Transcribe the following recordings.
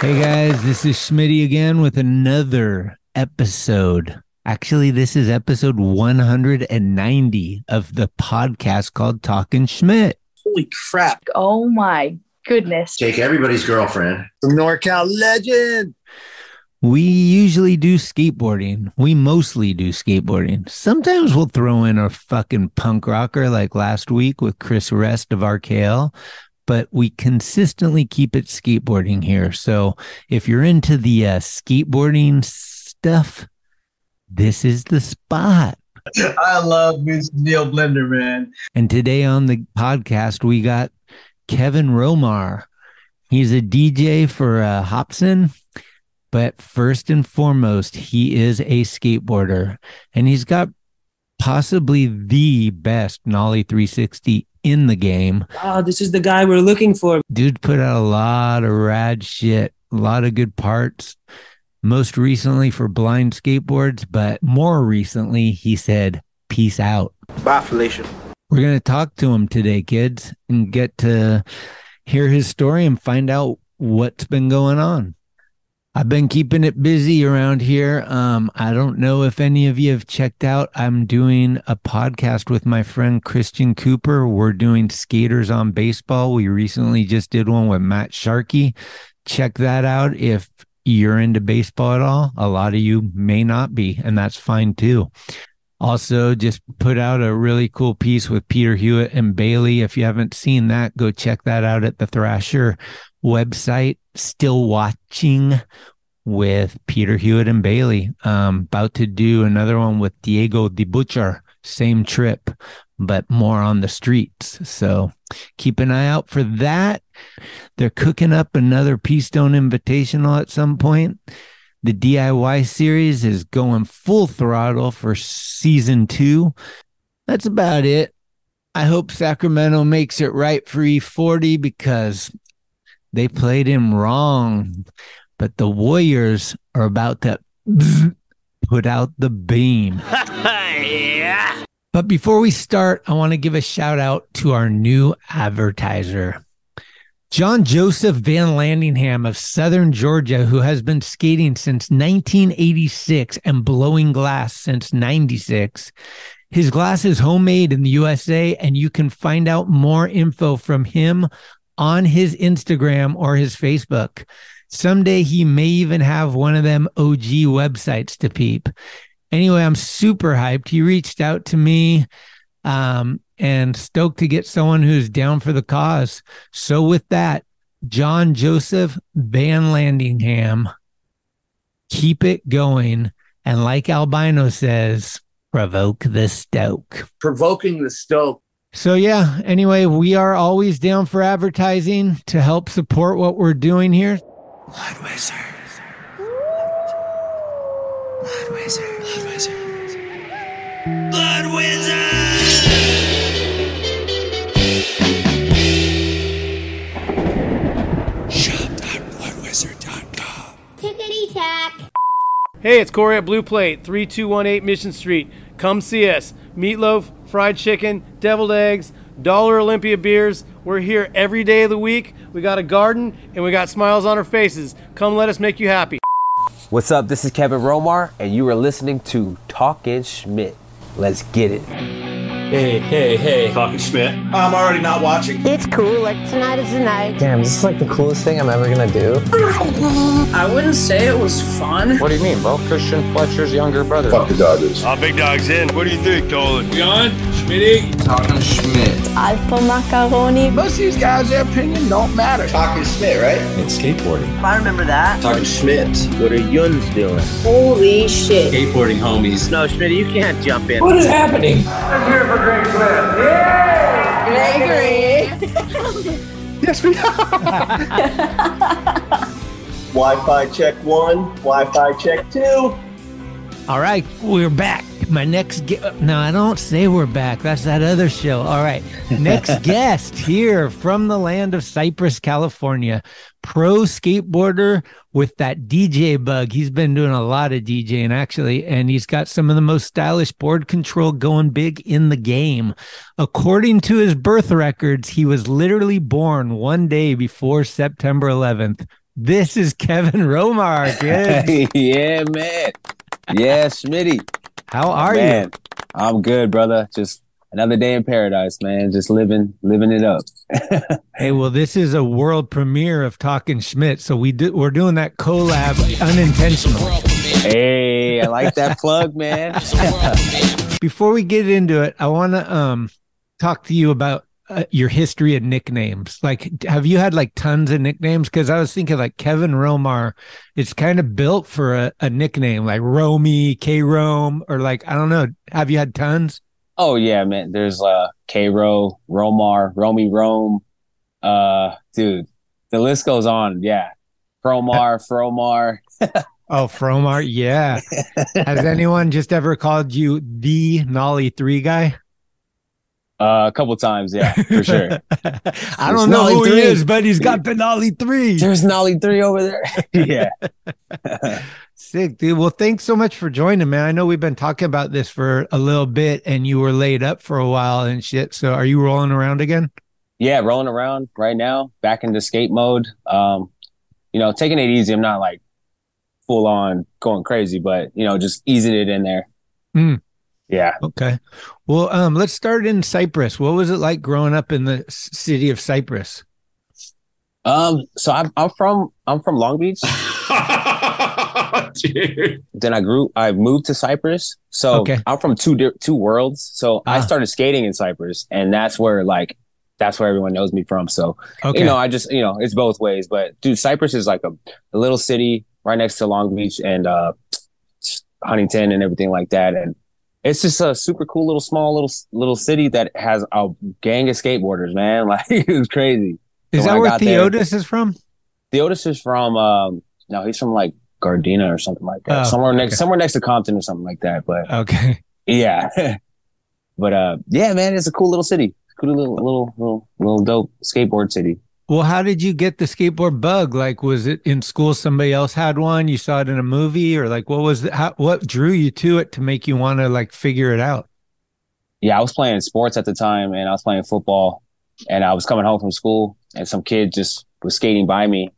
Hey guys, this is Schmitty again with another episode. Actually, this is episode 190 of the podcast called Talking Schmit. Holy crap. Oh my goodness. Take everybody's girlfriend. From NorCal legend. We usually do skateboarding. We mostly do skateboarding. Sometimes we'll throw in a fucking punk rocker like last week with Chris Rest of RKL, but we consistently keep it skateboarding here. So if you're into the uh, skateboarding stuff, this is the spot. I love Mr. Neil Blender, man. And today on the podcast, we got Kevin Romar. He's a DJ for uh, Hopsin, but first and foremost, he is a skateboarder and he's got possibly the best Nollie 360 in the game. Oh, this is the guy we're looking for. Dude put out a lot of rad shit, a lot of good parts. Most recently for blind skateboards, but more recently, he said, Peace out. Bye, Felicia. We're going to talk to him today, kids, and get to hear his story and find out what's been going on. I've been keeping it busy around here. Um, I don't know if any of you have checked out. I'm doing a podcast with my friend Christian Cooper. We're doing Skaters on Baseball. We recently just did one with Matt Sharkey. Check that out if you're into baseball at all. A lot of you may not be, and that's fine too. Also, just put out a really cool piece with Peter Hewitt and Bailey. If you haven't seen that, go check that out at the Thrasher website. Still watching with Peter Hewitt and Bailey. Um, about to do another one with Diego the Butcher. Same trip, but more on the streets. So keep an eye out for that. They're cooking up another Peastone Invitational at some point. The DIY series is going full throttle for season two. That's about it. I hope Sacramento makes it right for E40 because they played him wrong. But the Warriors are about to put out the beam. yeah. But before we start, I want to give a shout out to our new advertiser. John Joseph Van Landingham of Southern Georgia, who has been skating since 1986 and blowing glass since 96. His glass is homemade in the USA, and you can find out more info from him on his Instagram or his Facebook. Someday he may even have one of them OG websites to peep. Anyway, I'm super hyped. He reached out to me. Um, and stoked to get someone who's down for the cause. So, with that, John Joseph Van Landingham, keep it going. And like Albino says, provoke the stoke. Provoking the stoke. So, yeah, anyway, we are always down for advertising to help support what we're doing here. Blood Wizard. Blood Wizard. Blood Wizard. Blood Wizard. Shop.bloodwizard.com. Tickety tack. Hey, it's Corey at Blue Plate, 3218 Mission Street. Come see us. Meatloaf, fried chicken, deviled eggs, Dollar Olympia beers. We're here every day of the week. We got a garden and we got smiles on our faces. Come let us make you happy. What's up? This is Kevin Romar, and you are listening to Talkin' Schmit. Let's get it. Hey, hey, hey. Talking Schmit. I'm already not watching. It's cool, like tonight is the night. Damn, this is like the coolest thing I'm ever gonna do. I wouldn't say it was fun. What do you mean, bro? Christian Fletcher's younger brother. Fuck the Dodgers. Oh, big dog's in. What do you think, Dolan? We on? Schmitty? Talking Schmit. Alpha macaroni. Most of these guys, their opinion don't matter. Talking Schmit, right? It's skateboarding. I remember that. Talking Schmit. What are Yuns doing? Holy shit. Skateboarding homies. No, Schmidt, you can't jump in. What is happening? Gregory. Yes, we Wi-Fi check one. Wi-Fi check two. All right, we're back. My next guest. No, I don't say we're back. That's that other show. All right. Next guest here from the land of Cypress, California. Pro skateboarder with that DJ bug. He's been doing a lot of DJing actually, and he's got some of the most stylish board control going big in the game. According to his birth records, he was literally born one day before September 11th, This is Kevin Romar, yeah, man. Yeah, Schmitty. How are man, you? I'm good, brother. Just another day in paradise, man. Just living, living it up. hey, well, this is a world premiere of Talking Schmit, so we do, we're doing that collab unintentionally. Hey, I like that plug, man. Before we get into it, I want to um talk to you about uh, your history of nicknames. Like, have you had like tons of nicknames? Because I was thinking like Kevin Romar, it's kind of built for a, a nickname like Romy, K Rome, or like I don't know. Have you had tons? Oh yeah, man. There's uh K Ro, Romar, Romy Rome. Uh dude, the list goes on. Yeah. Fromar, Fromar. oh, Fromar, yeah. Has anyone just ever called you the Nollie three guy? Uh, a couple times, yeah, for sure. I don't know Nollie who 3. he is, but he's got the Nollie three. There's Nollie three over there. yeah. Sick, dude. Well, thanks so much for joining, man. I know we've been talking about this for a little bit and you were laid up for a while and shit. So are you rolling around again? Yeah, rolling around right now, back into skate mode. Um, you know, taking it easy. I'm not like full on going crazy, but you know, just easing it in there. Mm. Yeah. Okay. Well, um, let's start in Cypress. What was it like growing up in the city of Cypress? Um, so I'm I'm from I'm from Long Beach. then I grew I moved to Cypress. So okay. I'm from two di- two worlds. So Ah. I started skating in Cypress and that's where like that's where everyone knows me from. So Okay. you know, I just you know, it's both ways. But dude, Cypress is like a, a little city right next to Long Beach and uh Huntington and everything like that. And it's just a super cool little small little little city that has a gang of skateboarders, man. Like it was crazy. Is So that where got there- Theotis is from? Theotis is from um no, he's from like Gardena or something like that. Oh, somewhere next somewhere next to Compton or something like that. But Okay. yeah. but uh yeah, man, it's a cool little city. Cool little little little little dope skateboard city. Well, how did you get the skateboard bug? Like, was it in school? Somebody else had one. You saw it in a movie, or like, what was the, how, what drew you to it to make you want to like figure it out? Yeah, I was playing sports at the time and I was playing football and I was coming home from school and some kid just was skating by me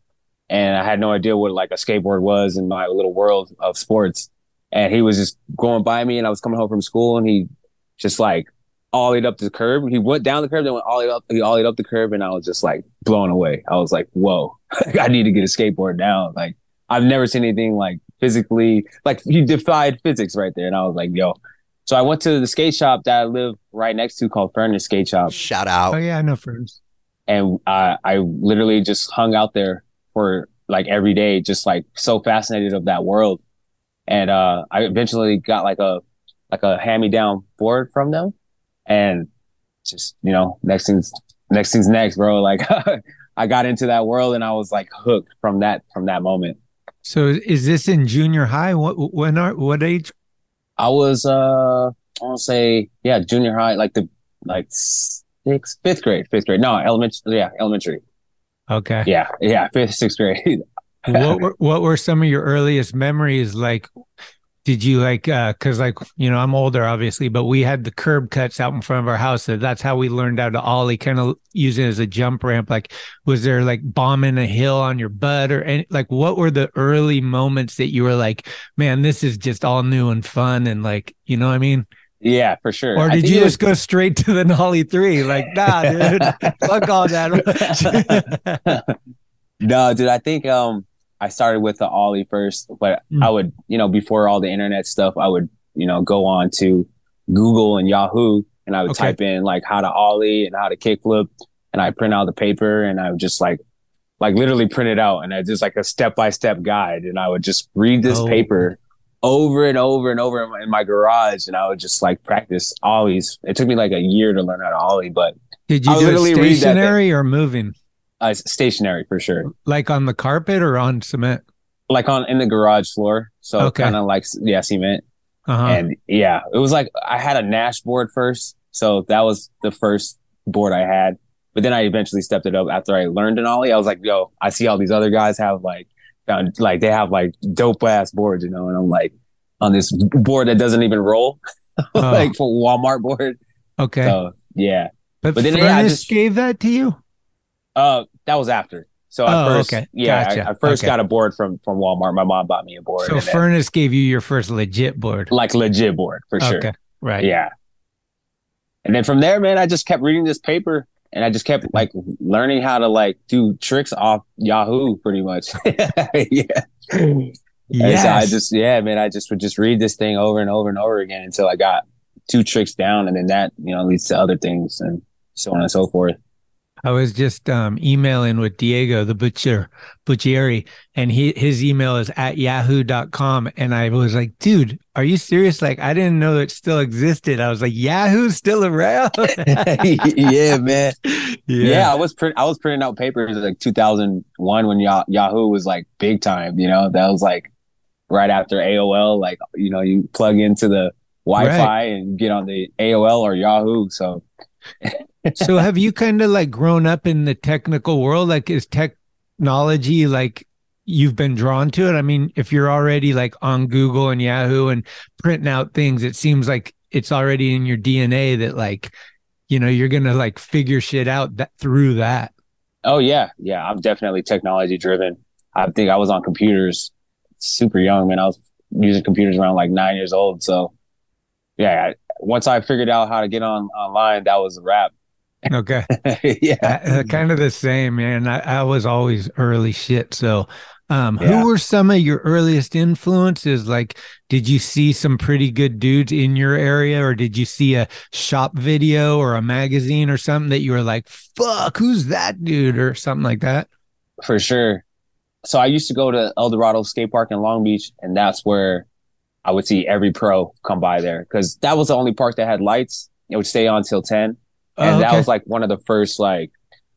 and I had no idea what like a skateboard was in my little world of sports. And he was just going by me and I was coming home from school and he just like ollied up the curb. He went down the curb, then went ollied up, he ollied up the curb and I was just like blown away. I was like, whoa, I need to get a skateboard now. Like I've never seen anything like physically, like he defied physics right there. And I was like, yo. So I went to the skate shop that I live right next to called Furnace Skate Shop. Shout out. Oh yeah, I know friends. And uh, I literally just hung out there for like every day, just like so fascinated of that world. And uh, I eventually got like a like a hand me down board from them, and just you know next things next things next, bro. Like I got into that world and I was like hooked from that from that moment. So, is this in junior high? What when are what age? I was uh I want to say yeah junior high like the like sixth fifth grade fifth grade no elementary yeah elementary Okay. yeah yeah fifth sixth grade what were what were some of your earliest memories like did you like uh because like you know i'm older obviously but we had the curb cuts out in front of our house so that's how we learned how to ollie kind of use it as a jump ramp. Like was there like bombing a hill on your butt or any like what were the early moments that you were like man this is just all new and fun and like you know what i mean? Yeah for sure. Or did you just go straight to the nollie three? Like nah dude fuck all that. No dude i think um i started with the ollie first but Mm. i would you know before all the internet stuff i would you know go on to google and yahoo and i would Okay. type in like how to ollie and how to kickflip and i print out the paper and i would just like like literally print it out and i just like a step-by-step guide and i would just read this Oh. paper over and over and over in my, in my garage and i would just like practice ollies it took me like a year to learn how to ollie but did you I do it literally read that stationary or moving uh, stationary for sure like on the carpet or on cement like on in the garage floor. So Okay. kind of like yeah, cement. uh-huh And yeah, it was like I had a Nash board first, so that was the first board I had. But then I eventually stepped it up after I learned an ollie. I was like, yo, I see all these other guys have like found like they have like dope ass boards, you know, and I'm like on this board that doesn't even roll, Oh. like for Walmart board. okay So yeah, but, but then, yeah, I just- gave that to you uh, that was after. So I Oh, first, okay. yeah, I- Gotcha. I, first Okay. got a board from from Walmart. My mom bought me a board, So Furnace gave you your first legit board. like legit board for sure. Okay. Right. Yeah. And then from there, man, I just kept reading this paper and I just kept like learning how to like do tricks off Yahoo pretty much. yeah. And so I just, yeah, man, I just would just read this thing over and over and over again until I got two tricks down. And then that, you know, leads to other things and so on and so forth. I was just um, emailing with Diego, the butcher, Bucchieri, and he his email is at yahoo.com. And I was like, dude, are you serious? Like, I didn't know it still existed. I was like, Yahoo's still around. yeah, man. Yeah. Yeah. I was print, I was printing out papers like 2001 when Yah- Yahoo was like big time. You know, that was like right after AOL. Like you know, you plug into the Wi-Fi Right. and get on the AOL or Yahoo. So so have you kind of like grown up in the technical world? Like, is technology like you've been drawn to it? I mean, if you're already like on Google and Yahoo and printing out things, it seems like it's already in your DNA that like, you know, you're gonna like figure shit out that through that. oh yeah, yeah, I'm definitely technology driven. I think I was on computers super young, man. I was using computers around like nine years old. So yeah, I, once I figured out how to get on online, that was a wrap. Okay. yeah. kind of the same, man. I, I was always early shit. So, um, Yeah. who were some of your earliest influences? Like, did you see some pretty good dudes in your area, or did you see a shop video or a magazine or something that you were like, fuck, who's that dude, or something like that? For sure. So I used to go to El Dorado Skate Park in Long Beach, and that's where I would see every pro come by there because that was the only park that had lights. It would stay on till ten, and Oh, that was like one of the first like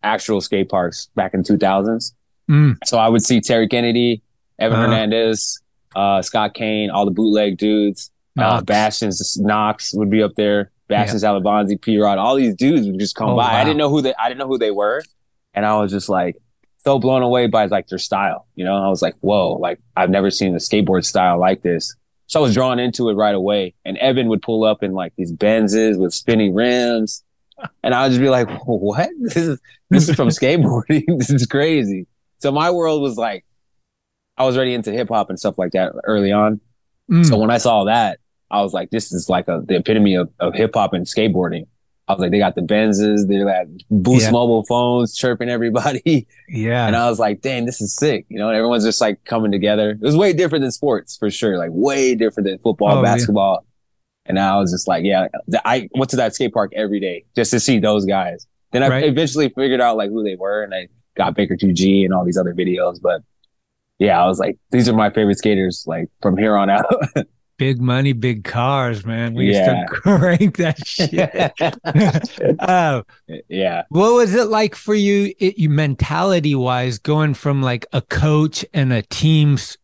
actual skate parks back in two thousands. Mm. So I would see Terry Kennedy, Evan Uh-huh. Hernandez, uh, Scott Kane, all the bootleg dudes. Uh, Knox. Bastions, Knox would be up there. Bastien Salabanzi, P Rod, all these dudes would just come Oh, by. I didn't know who they, I didn't know who they were, and I was just like so blown away by like their style. You know, I was like, whoa, like I've never seen a skateboard style like this. So I was drawn into it right away. And Evan would pull up in like these Benzes with spinning rims, and I would just be like, what? This is this is from skateboarding. this is crazy. So my world was like, I was already into hip hop and stuff like that early on. Mm. So when I saw that, I was like, this is like a, the epitome of, of hip hop and skateboarding. I was like, they got the Benzes, they got Boost Yeah. mobile phones chirping everybody. yeah. And I was like, dang, this is sick. You know, everyone's just like coming together. It was way different than sports for sure. Like way different than football, Oh, basketball. And I was just like, yeah, I went to that skate park every day just to see those guys. Then I Right. eventually figured out like who they were and I got Baker 2G and all these other videos. But yeah, I was like, these are my favorite skaters, like from here on out. Big money, big cars, man. We Yeah. used to crank that shit. uh, yeah. What was it like for you, it, you mentality wise, going from like a coach and a team's,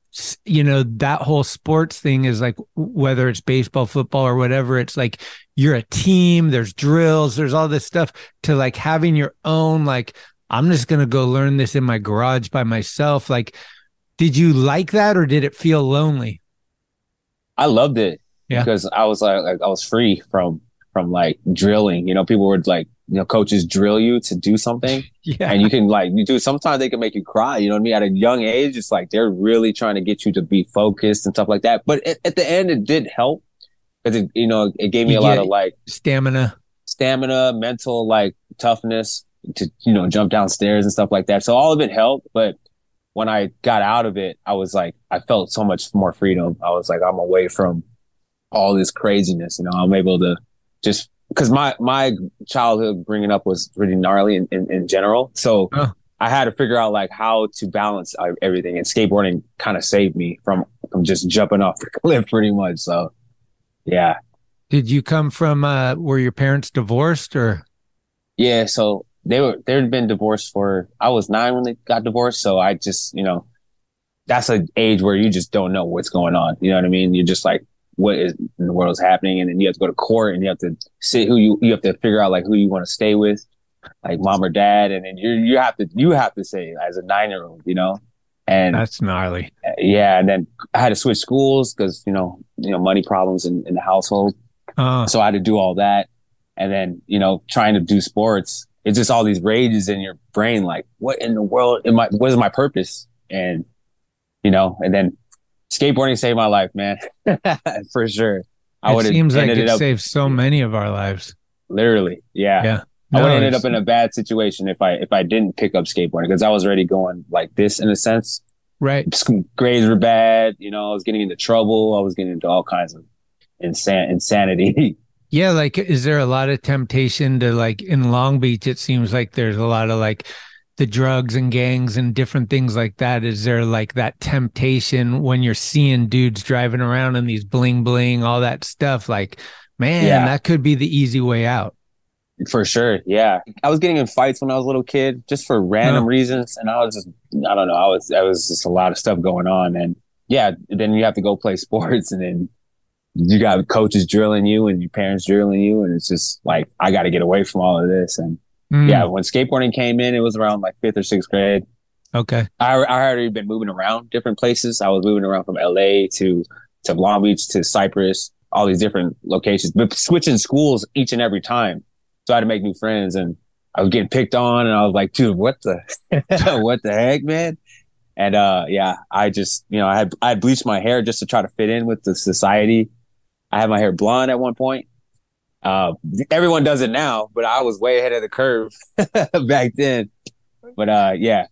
you know, that whole sports thing is like whether it's baseball, football, or whatever, it's like you're a team, there's drills, there's all this stuff to like having your own, like, I'm just going to go learn this in my garage by myself. Like, did you like that or did it feel lonely? I loved it Yeah. because I was like, like I was free from from like drilling. You know, people were like you know coaches drill you to do something, Yeah. and you can like you do. Sometimes they can make you cry. You know what I mean? At a young age, it's like they're really trying to get you to be focused and stuff like that. But at, at the end, it did help because it you know it gave me You a lot of like Stamina. stamina, mental like toughness to you know jump downstairs and stuff like that. So all of it helped, but when I got out of it, I was like I felt so much more freedom. I was like I'm away from all this craziness. You know, I'm able to just because my my childhood bringing up was pretty gnarly in in, in general. So Oh. I had to figure out like how to balance uh, everything, and skateboarding kind of saved me from from just jumping off the cliff pretty much. So yeah. Did you come from, uh, were your parents divorced or? Yeah, so they were they'd been divorced for I was nine when they got divorced, so I just you know that's an age where you just don't know what's going on. You know what I mean? You're just like, what is in the world is happening, and then you have to go to court and you have to sit who you you have to figure out like who you want to stay with, like mom or dad, and then you you have to you have to say as a nine year old, you know, and That's gnarly. yeah, and then I had to switch schools because you know you know money problems in, in the household. Uh, So I had to do all that. And then, you know, trying to do sports it's just all these rages in your brain, like, what in the world am I, what is my purpose? And, you know, and then skateboarding saved my life, man, for sure. I it would have seems like it up saves so many of our lives. literally, yeah. Yeah. I would have ended up in a bad situation if I if I didn't pick up skateboarding because I was already going like this in a sense. Right. Grades were bad, you know. I was getting into trouble. I was getting into all kinds of insan- insanity. Yeah, like is there a lot of temptation to like in Long Beach it seems like there's a lot of like the drugs and gangs and different things like that. Is there like that temptation when you're seeing dudes driving around in these bling bling, all that stuff? Like, man, Yeah. that could be the easy way out. For sure, yeah. I was getting in fights when I was a little kid, just for random reasons, and I was just, I don't know, I was, I was just a lot of stuff going on, and yeah, then you have to go play sports, and then you got coaches drilling you, and your parents drilling you, and it's just like I got to get away from all of this, and Mm, yeah, when skateboarding came in, it was around like fifth or sixth grade. Okay. I, I had already been moving around different places. I was moving around from LA to to Long Beach to Cypress, all these different locations, but switching schools each and every time. So I had to make new friends, and I was getting picked on, and I was like, dude, what the what the heck, man? And uh, yeah, I just you know I had I had bleached my hair just to try to fit in with the society. I had my hair blonde at one point. Uh, everyone does it now, but I was way ahead of the curve back then. But uh, yeah,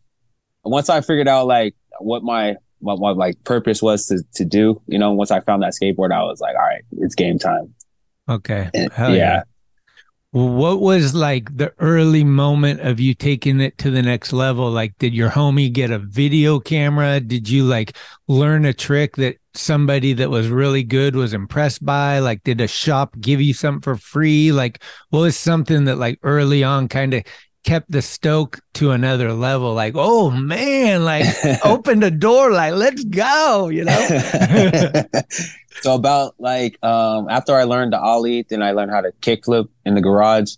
once I figured out like what my what my like purpose was to to do, you know, once I found that skateboard, I was like, all right, it's game time. Okay. And- Hell yeah. What was like the early moment of you taking it to the next level? Like, did your homie get a video camera? Did you like learn a trick that somebody that was really good was impressed by? Like, did a shop give you something for free? Like, what was something that like early on kind of kept the stoke to another level? Like, oh man, like opened the door, like, let's go, you know? so about like um after I learned the ollie, then I learned how to kickflip in the garage.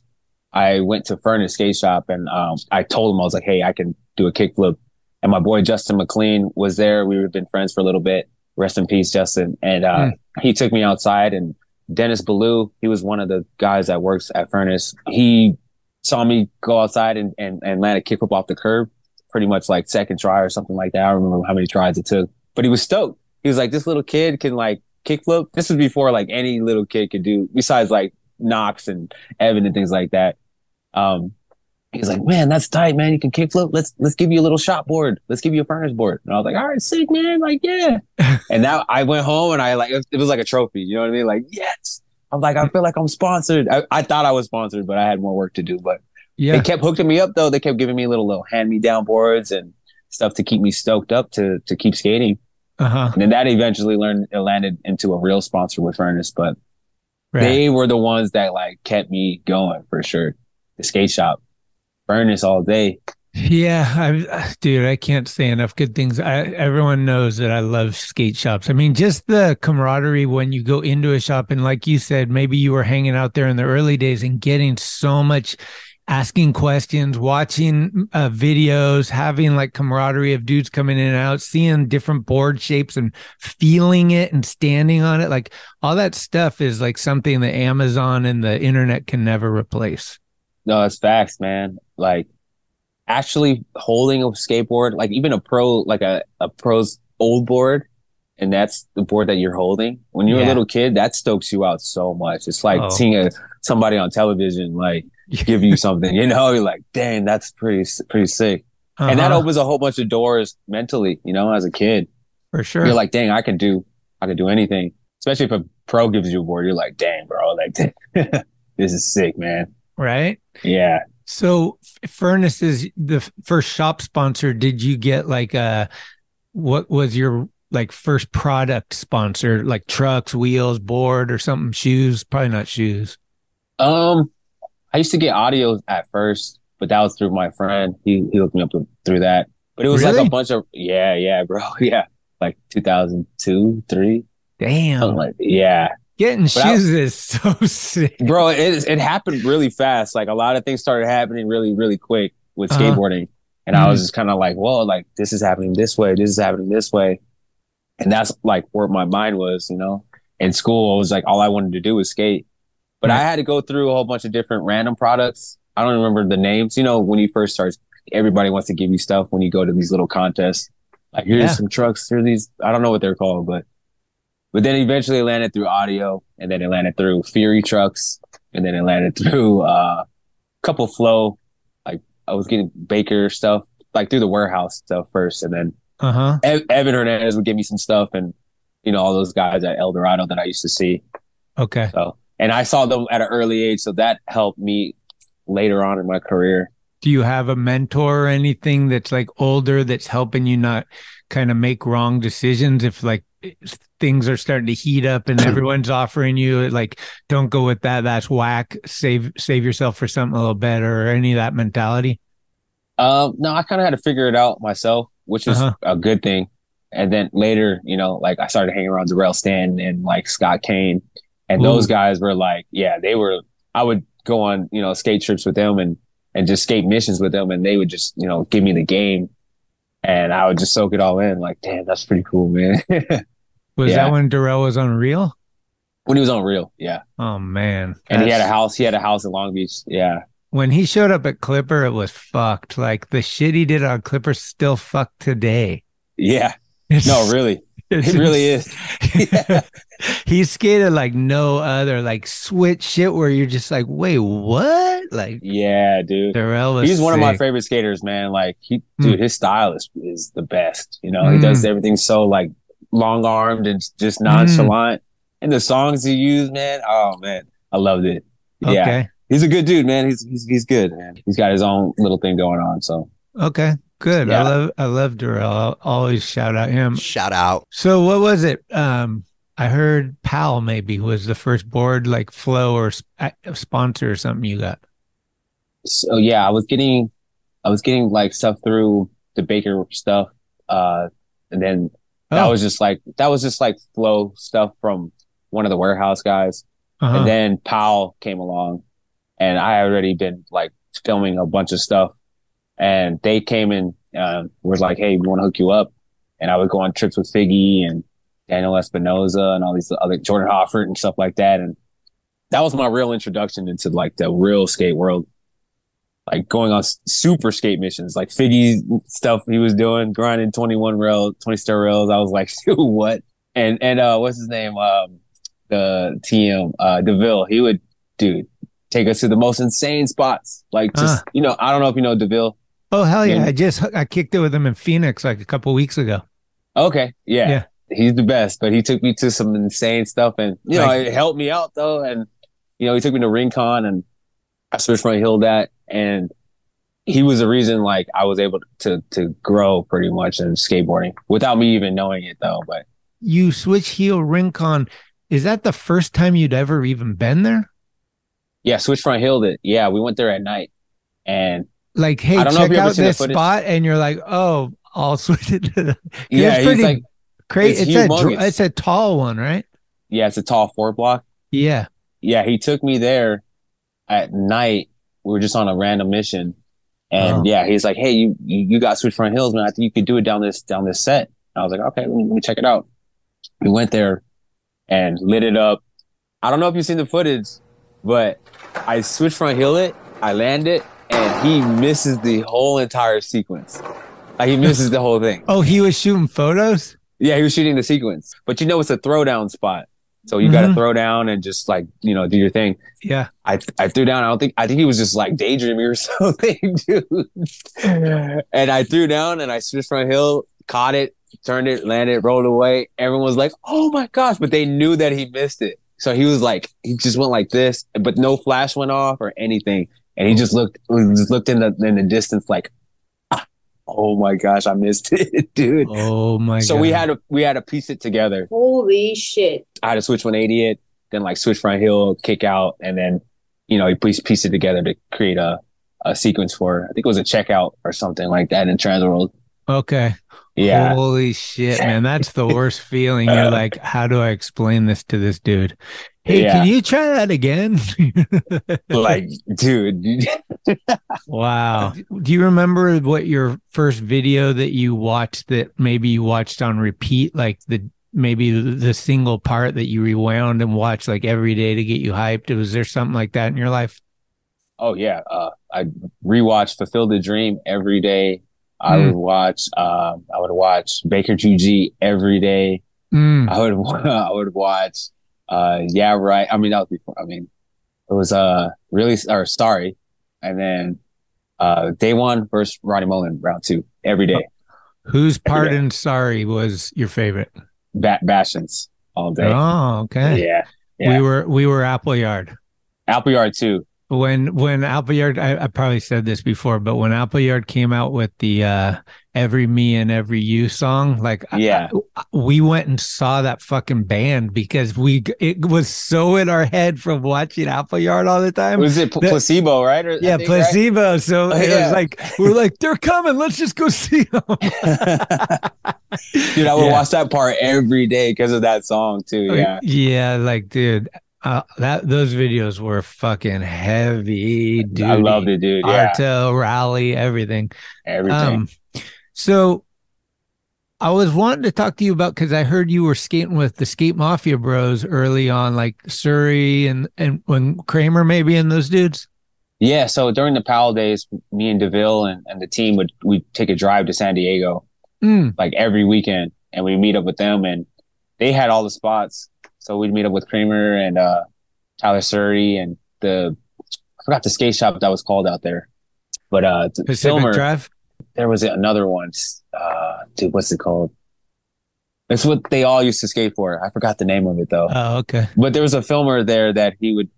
I went to Furnace Skate Shop and um I told him I was like, hey, I can do a kickflip. And my boy Justin McLean was there. We had been friends for a little bit. Rest in peace, Justin. And uh he took me outside and Dennis Ballou, he was one of the guys that works at Furnace. He saw me go outside and, and, and land a kick kickflip off the curb, pretty much like second try or something like that. I don't remember how many tries it took, but he was stoked. He was like, this little kid can like kickflip. This was before like any little kid could do besides like Knox and Evan and things like that. Um, he's like, man, that's tight, man. You can kickflip. Let's, let's give you a little shop board. Let's give you a furnace board. And I was like, all right, sick, man. Like, yeah. and now I went home and I like, it was like a trophy. You know what I mean? Like, yes. I'm like, I feel like I'm sponsored. I, I thought I was sponsored, but I had more work to do. But Yeah. they kept hooking me up though. They kept giving me little, little hand me down boards and stuff to keep me stoked up to, to keep skating. Uh huh. And then that eventually learned, it landed into a real sponsor with Furnace, but Right. they were the ones that like kept me going for sure. The skate shop, Furnace all day. Yeah, I, dude, I can't say enough good things. I, everyone knows that I love skate shops. I mean, just the camaraderie when you go into a shop, and like you said, maybe you were hanging out there in the early days and getting so much, asking questions, watching uh, videos, having like camaraderie of dudes coming in and out, seeing different board shapes and feeling it and standing on it. Like all that stuff is like something that Amazon and the internet can never replace. No, it's facts, man. Like actually holding a skateboard, like even a pro, like a, a pro's old board, and that's the board that you're holding. When you're Yeah. a little kid, that stokes you out so much. It's like Oh. seeing a somebody on television like give you something, you know, you're like, dang, that's pretty pretty sick. And that Uh-huh. opens a whole bunch of doors mentally, you know, as a kid. for sure. You're like, dang, I can do I can do anything. Especially if a pro gives you a board, you're like, dang, bro, like this is sick, man. right? Yeah. So Furnace is the first shop sponsor. Did you get like a what was your like first product sponsor, like trucks, wheels, board, or something? Shoes? Probably not shoes. Um, I used to get audio at first, but that was through my friend. He he hooked me up through that. But it was like a bunch of yeah, yeah, bro, yeah, like 2002, three, Damn, like yeah, getting But I- shoes is so sick. bro. It it happened really fast. Like a lot of things started happening really really quick with Uh-huh. skateboarding, and I was just kind of like, well, like this is happening this way, this is happening this way, and that's like where my mind was, you know. In school, I was like all I wanted to do was skate. But I had to go through a whole bunch of different random products I don't remember the names. You know, when you first start, everybody wants to give you stuff when you go to these little contests. Like here's Yeah. some trucks. Here these. I don't know what they're called, but but then eventually it landed through audio, and then it landed through Fury trucks, and then it landed through uh, a couple flow. Like I was getting Baker stuff, like through the warehouse stuff first, and then Uh huh. Ev- Evan Hernandez would give me some stuff, and you know all those guys at El Dorado that I used to see. Okay. So, and I saw them at an early age, so that helped me later on in my career. Do you have a mentor or anything that's like older that's helping you not kind of make wrong decisions if like things are starting to heat up and everyone's offering you like don't go with that that's whack save save yourself for something a little better or any of that mentality Um, no, I kind of had to figure it out myself, which is Uh-huh. a good thing. And then later, you know, like I started hanging around Darrell Stanton and like Scott Kane, and those guys were like, yeah, they were. I would go on, you know, skate trips with them and and just skate missions with them, and they would just, you know, give me the game, and I would just soak it all in. Like, damn, that's pretty cool, man. was Yeah. that when Darrell was on real when he was on real, yeah, oh man and he had a house. He had a house in Long Beach, yeah. when he showed up at Clipper it was fucked like the shit he did on Clipper still fucked today Yeah. It's- No, really. it's It really is. he skated like no other, like switch shit where you're just like, wait, what? Like Yeah, dude. Darrell was He's one of my favorite skaters, man. Like he, Mm. dude, his style is is the best. You know, he does Mm. everything so like long armed and just Mm. nonchalant. And the songs he used, man, oh man, I loved it. Yeah, he's a good dude, man. He's he's he's good, man. He's got his own little thing going on. So Okay. Good. I love I love Darrell. I'll always shout out him. Shout out. So what was it? Um I heard Powell maybe was the first board like flow or sp- sponsor or something you got. so yeah, I was getting I was getting like stuff through the Baker stuff, uh, and then that Oh. was just like that was just like flow stuff from one of the warehouse guys. Uh-huh. And then Powell came along and I had already been like filming a bunch of stuff and they came in, um, was like, Hey, we want to hook you up. And I would go on trips with Figgy and Daniel Espinoza and all these other Jordan Hoffert and stuff like that. And that was my real introduction into like the real skate world. Like going on super skate missions, like Figgy stuff he was doing, grinding 21 rail, 20 star rails. I was like, dude, what? And, and, uh, what's his name? Um, the TM, uh, DeVille, he would, dude, take us to the most insane spots. Like just, Ah. you know, I don't know if you know DeVille. Oh hell yeah. I just I kicked it with him in Phoenix like a couple weeks ago. Okay. Yeah. Yeah. He's the best, but he took me to some insane stuff and, you know, Like- it helped me out though. And, you know, he took me to Rincon and I switched front heel that and he was the reason like I was able to, to grow pretty much in skateboarding without me even knowing it though. But You switch heel Rincon. Is that the first time you'd ever even been there? yeah, switch front heel. it. Yeah. We went there at night and Like, hey, I don't know if check out this spot, and you're like, oh, I'll switch it to the. yeah, he's like, crazy. it's It's, a it's a tall one, right? yeah, it's a tall four block. Yeah. yeah, he took me there at night. We were just on a random mission. And Oh. yeah, he's like, Hey, you, you, got Switch Front Heels, man. I think you could do it down this, down this set. And I was like, okay, let me, let me check it out. We went there and lit it up. I don't know if you've seen the footage, but I switch front heel it, I land it, and he misses the whole entire sequence. Like he misses the whole thing. Oh, he was shooting photos. Yeah, he was shooting the sequence, but you know it's a throwdown spot, so you got to mm-hmm. throw down and just like you know do your thing. Yeah. I I threw down. I don't think I think he was just like daydreaming or something, dude. and I threw down and I switched front heel, caught it, turned it, landed, rolled away. Everyone was like, "Oh my gosh!" But they knew that he missed it, so he was like, he just went like this, but no flash went off or anything, and he just looked just looked in the in the distance like. "Ah, Oh my gosh, I missed it, dude. Oh my so god. we had to we had to piece it together. Holy shit. I had to switch 180 it, then like switch front heel, kick out, and then you know, you piece piece it together to create a a sequence for I think it was a checkout or something like that in Transworld. Okay. Yeah. Holy shit, man. That's the worst feeling. You're like, how do I explain this to this dude? Hey, Yeah. can you try that again? like, dude. wow. Do you remember what your first video that you watched that maybe you watched on repeat, like the maybe the single part that you rewound and watched like every day to get you hyped? Was there something like that in your life? Oh yeah, uh, I rewatch Fulfill the Dream every day. I Mm. would watch. Um, I would watch Baker 2G every day. Mm. I would. I would watch. Uh, yeah, right. I mean, that was before. I mean, it was uh really or sorry, and then uh Daewon versus Rodney Mullen round two every day. Whose part in Sorry was your favorite? Ba- Bastien's all day. Oh, okay. Yeah, yeah. We were we were Appleyard. Appleyard too. When when Appleyard, I, I probably said this before, but when Appleyard came out with the uh, "Every Me and Every You" song, like Yeah. I- we went and saw that fucking band because we it was so in our head from watching Appleyard all the time. Was it pl- that- placebo? Right? Or- yeah, think, right? placebo. So Oh, it yeah. was like we're like they're coming. Let's just go see them. Dude, I would Yeah. watch that part every day because of that song too. Yeah. yeah, like dude, uh, that those videos were fucking heavy, dude. I loved it, dude. Yeah. Arto, Rowley, everything. Everything. Um, so I was wanting to talk to you about because I heard you were skating with the Skate Mafia Bros early on, like Surrey and and when Kremer maybe and those dudes. Yeah, so during the Powell days, me and Deville and, and the team would we take a drive to San Diego Mm. like every weekend, and we meet up with them, and they had all the spots. So we'd meet up with Kremer and uh, Tyler Surrey and the I forgot the skate shop that was called out there, but uh, Pacific filmer Drive. there was another one. Uh, dude, what's it called? It's what they all used to skate for. I forgot the name of it though. Oh, okay. But there was a filmer there that he would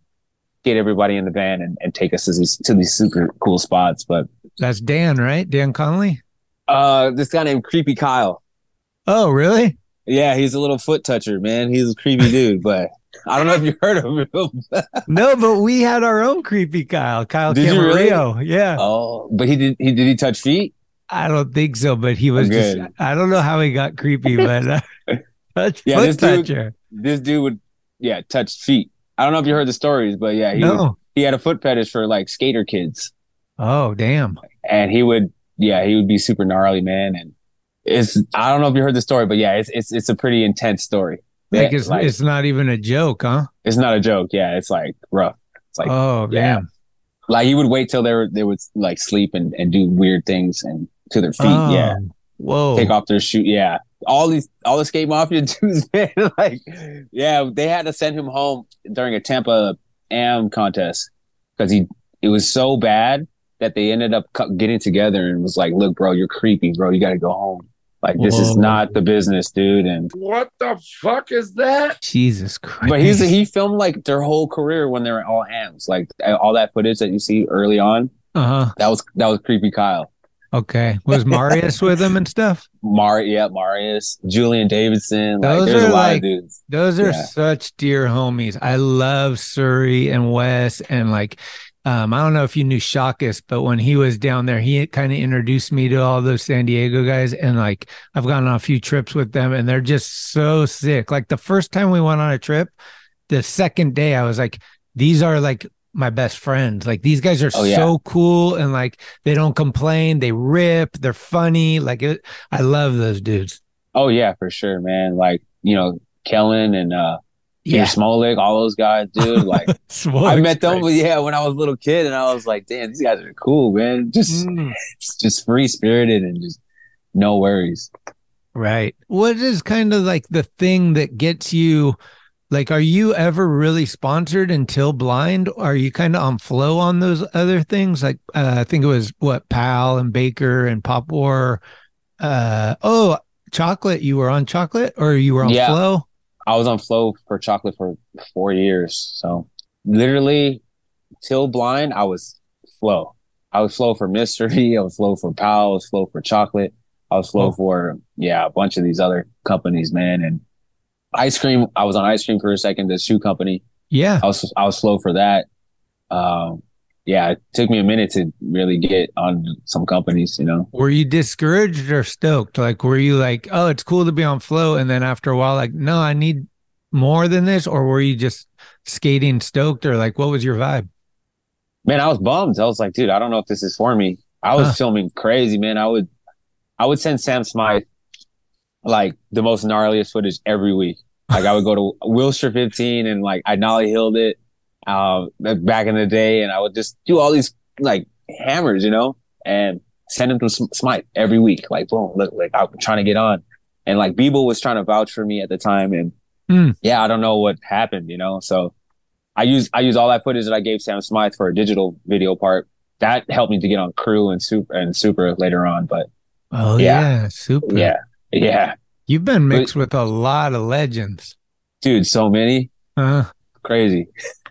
get everybody in the van and, and take us to these to these super cool spots. But That's Dan, right? Dan Connolly. uh, this guy named Creepy Kyle. Oh, really? Yeah, he's a little foot toucher, man. He's a creepy dude, but I don't know if you heard of him. No, but we had our own creepy Kyle, Kyle Did you really? Yeah. oh, but he did. He did he touch feet? I don't think so, but he was just. I don't know how he got creepy, but uh, touch, Yeah, foot this dude- This dude would, yeah, touch feet. I don't know if you heard the stories, but yeah, he No. would, he had a foot fetish for like skater kids, Oh, damn. and he would, yeah, he would be super gnarly, man. And it's I don't know if you heard the story, but yeah, it's it's it's a pretty intense story. Like Yeah, it's, it's not even a joke, huh? it's not a joke. Yeah, it's like rough. It's like oh, yeah. damn. like he would wait till they were they would like sleep and, and do weird things and to their feet. Oh, Yeah, Whoa. take off their shoe. Yeah, all these all the skate mafia dudes, man. Like, yeah, they had to send him home during a Tampa Am contest because he it was so bad that they ended up getting together and was like, "Look, bro, you're creepy, bro. You got to go home. Like, this is not the business, dude." And What the fuck is that? Jesus Christ. but he's he filmed like their whole career when they were all Ams, like all that footage that you see early on. uh huh. That was that was creepy, Kyle. Okay. Was Marius with him and stuff? Mar, yeah, Marius, Julian Davidson. Like, Those there's a are lot like- of dudes. Those are Yeah. such dear homies. I love Surrey and Wes and like um, I don't know if you knew Shakus, but when he was down there, he kind of introduced me to all those San Diego guys. And like I've gone on a few trips with them and they're just so sick. Like the first time we went on a trip, the second day I was like, these are like my best friends. Like these guys are Oh, yeah. so cool and like they don't complain, they rip, they're funny. Like it, I love those dudes. Oh yeah, for sure, man. Like you know, Kellen and uh, Peter Yeah. Smolik, all those guys, dude. Like I met them, yeah, when I was a little kid, and I was like, damn, these guys are cool, man. Just Mm. just free spirited and just no worries. Right. What is kind of like the thing that gets you like are you ever really sponsored until blind? Are you kind of on flow on those other things? Like uh, I think it was what Powell and Baker and Pop War. Uh oh, chocolate. You were on chocolate or you were on Yeah. flow? I was on Flow for chocolate for four years, so literally till blind, I was Flow. I was Flow for Mystery. I was Flow for Powell. I was Flow for chocolate. I was Flow Oh. for yeah, a bunch of these other companies, man. And ice cream. I was on ice cream for a second. The shoe company. Yeah. I was I was slow for that. Um, yeah, it took me a minute to really get on some companies. You know, Were you discouraged or stoked? Like were you like, "Oh, it's cool to be on flow," and then after a while like, "No, I need more than this," or were you just skating stoked or like what was your vibe? man, I was bummed. I was like, dude, I don't know if this is for me. I was Huh. filming crazy, man. I would I would send Sam Smythe like the most gnarliest footage every week. Like I would go to Wilshire 15 and like I nollie heeled it. Um, back in the day, and I would just do all these like hammers, you know, and send him to Smythe every week. Like, boom, look, like I'm trying to get on, and like Biebel was trying to vouch for me at the time, and Hmm. yeah, I don't know what happened, you know. So I use I use all that footage that I gave Sam Smythe for a digital video part. That helped me to get on KR3W and Supra and Supra later on, but Oh Yeah. yeah, Supra. yeah, yeah, You've been mixed with a lot of legends. dude, so many Uh, crazy.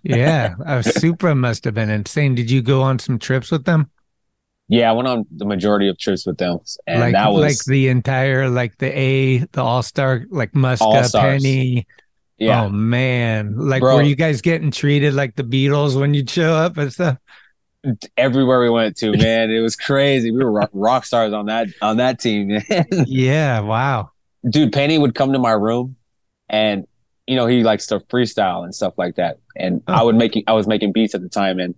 Yeah, uh, Supra must have been insane. Did you go on some trips with them? Yeah, I went on the majority of trips with them, and like that was like the entire like the A, the All Star, like Muska, All-Stars. Penny. yeah. Oh man, like Bro. were you guys getting treated like the Beatles when you'd show up and stuff? everywhere we went to, man. It was crazy. We were rock, rock stars on that on that team, man. Yeah, wow. Dude, Penny would come to my room, and you know he likes to freestyle and stuff like that. And I would uh-huh. make I was making beats at the time, and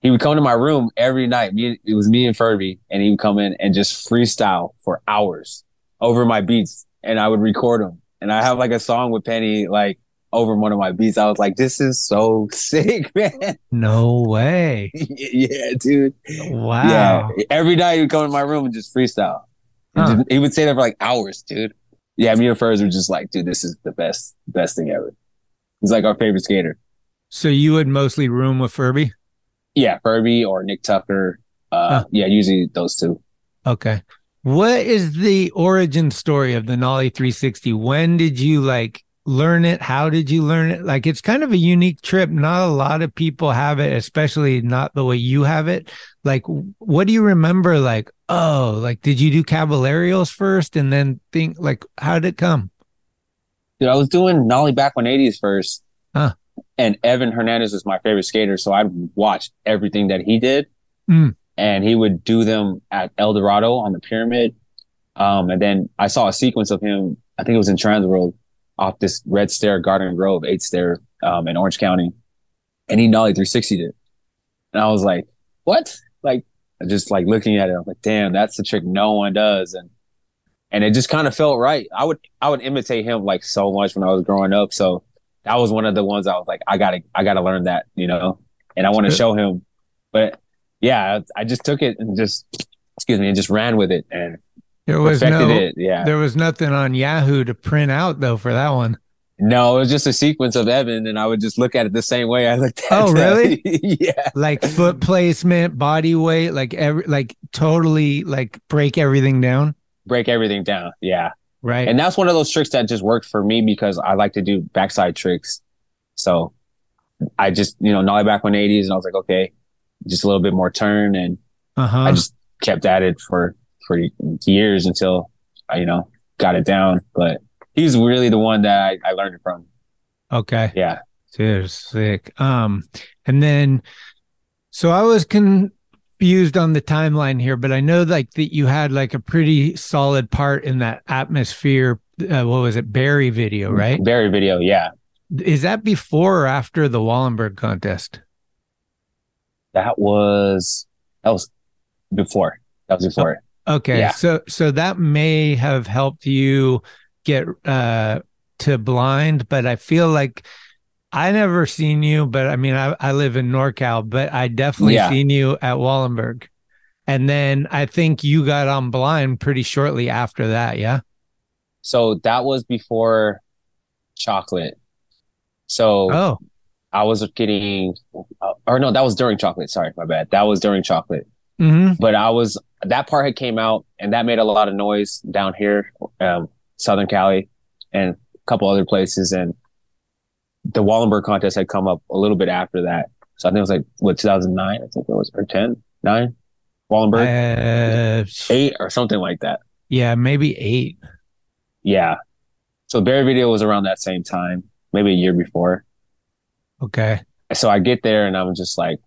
he would come to my room every night. Me, it was me and Furby, and he would come in and just freestyle for hours over my beats, and I would record them. And I have like a song with Penny like over one of my beats. I was like, this is so sick, man. No way. yeah, dude. Wow. Yeah, every night he would come in my room and just freestyle. Huh. just- he would stay there for like hours, dude. Yeah, me and Furs were just like, dude, this is the best, best thing ever. He's like our favorite skater. So you would mostly room with Furby? Yeah, Furby or Nick Tucker. Uh, yeah, usually those two. Okay. What is the origin story of the Nollie 360? When did you like learn it? How did you learn it? Like it's kind of a unique trip. Not a lot of people have it, especially not the way you have it. Like what do you remember like, oh, like did you do Caballerials first and then think like how did it come? Dude, I was doing Nollie back 180s first. Huh. And Evan Hernandez was my favorite skater. So I'd watch everything that he did. Mm. And he would do them at El Dorado on the pyramid. Um, and then I saw a sequence of him, I think it was in Transworld, off this red stair Garden Grove, eight stair, um, in Orange County. And he Nollie 360 it. And I was like, what? Like, just like looking at it, I'm like, damn, that's the trick no one does. And and it just kind of felt right. I would I would imitate him like so much when I was growing up. So that was one of the ones I was like, I gotta I gotta learn that, you know, and I want to show him. But yeah, I, I just took it and just excuse me and just ran with it and There was no it. Yeah, there was nothing on Yahoo to print out though for that one. No, it was just a sequence of Evan, and I would just look at it the same way I looked at. Oh, really? yeah, Like foot placement, body weight, like every like totally like break everything down. break everything down. Yeah, Right. and that's one of those tricks that just worked for me because I like to do backside tricks. So I just, you know, nollie back 180s and I was like, okay, just a little bit more turn. And uh-huh. I just kept at it for, for years until I, you know, got it down. But he's really the one that I, I learned it from. okay. Yeah. Dude, sick. Um, and then, so I was confused on the timeline here, but I know like that you had like a pretty solid part in that atmosphere. Uh, what was it, Barry video, right? Barry video. Yeah. Is that before or after the Wallenberg contest? That was, that was before. That was before. Okay, Yeah. so so that may have helped you get uh to blind, but I feel like I never seen you, but I mean I, I live in NorCal, but I definitely Yeah. seen you at Wallenberg. And then I think you got on blind pretty shortly after that, yeah? So that was before chocolate. So Oh, I was getting, uh, or no, that was during chocolate. Sorry, my bad. That was during chocolate. hmm But I was that part had came out, and that made a lot of noise down here, um, Southern Cali, and a couple other places. And the Wallenberg contest had come up a little bit after that. So I think it was like what 2009, I think it was, or 10, 9, Wallenberg, uh, eight or something like that. yeah, maybe eight. Yeah. So Barry video was around that same time, maybe a year before. Okay. so I get there and I'm just like,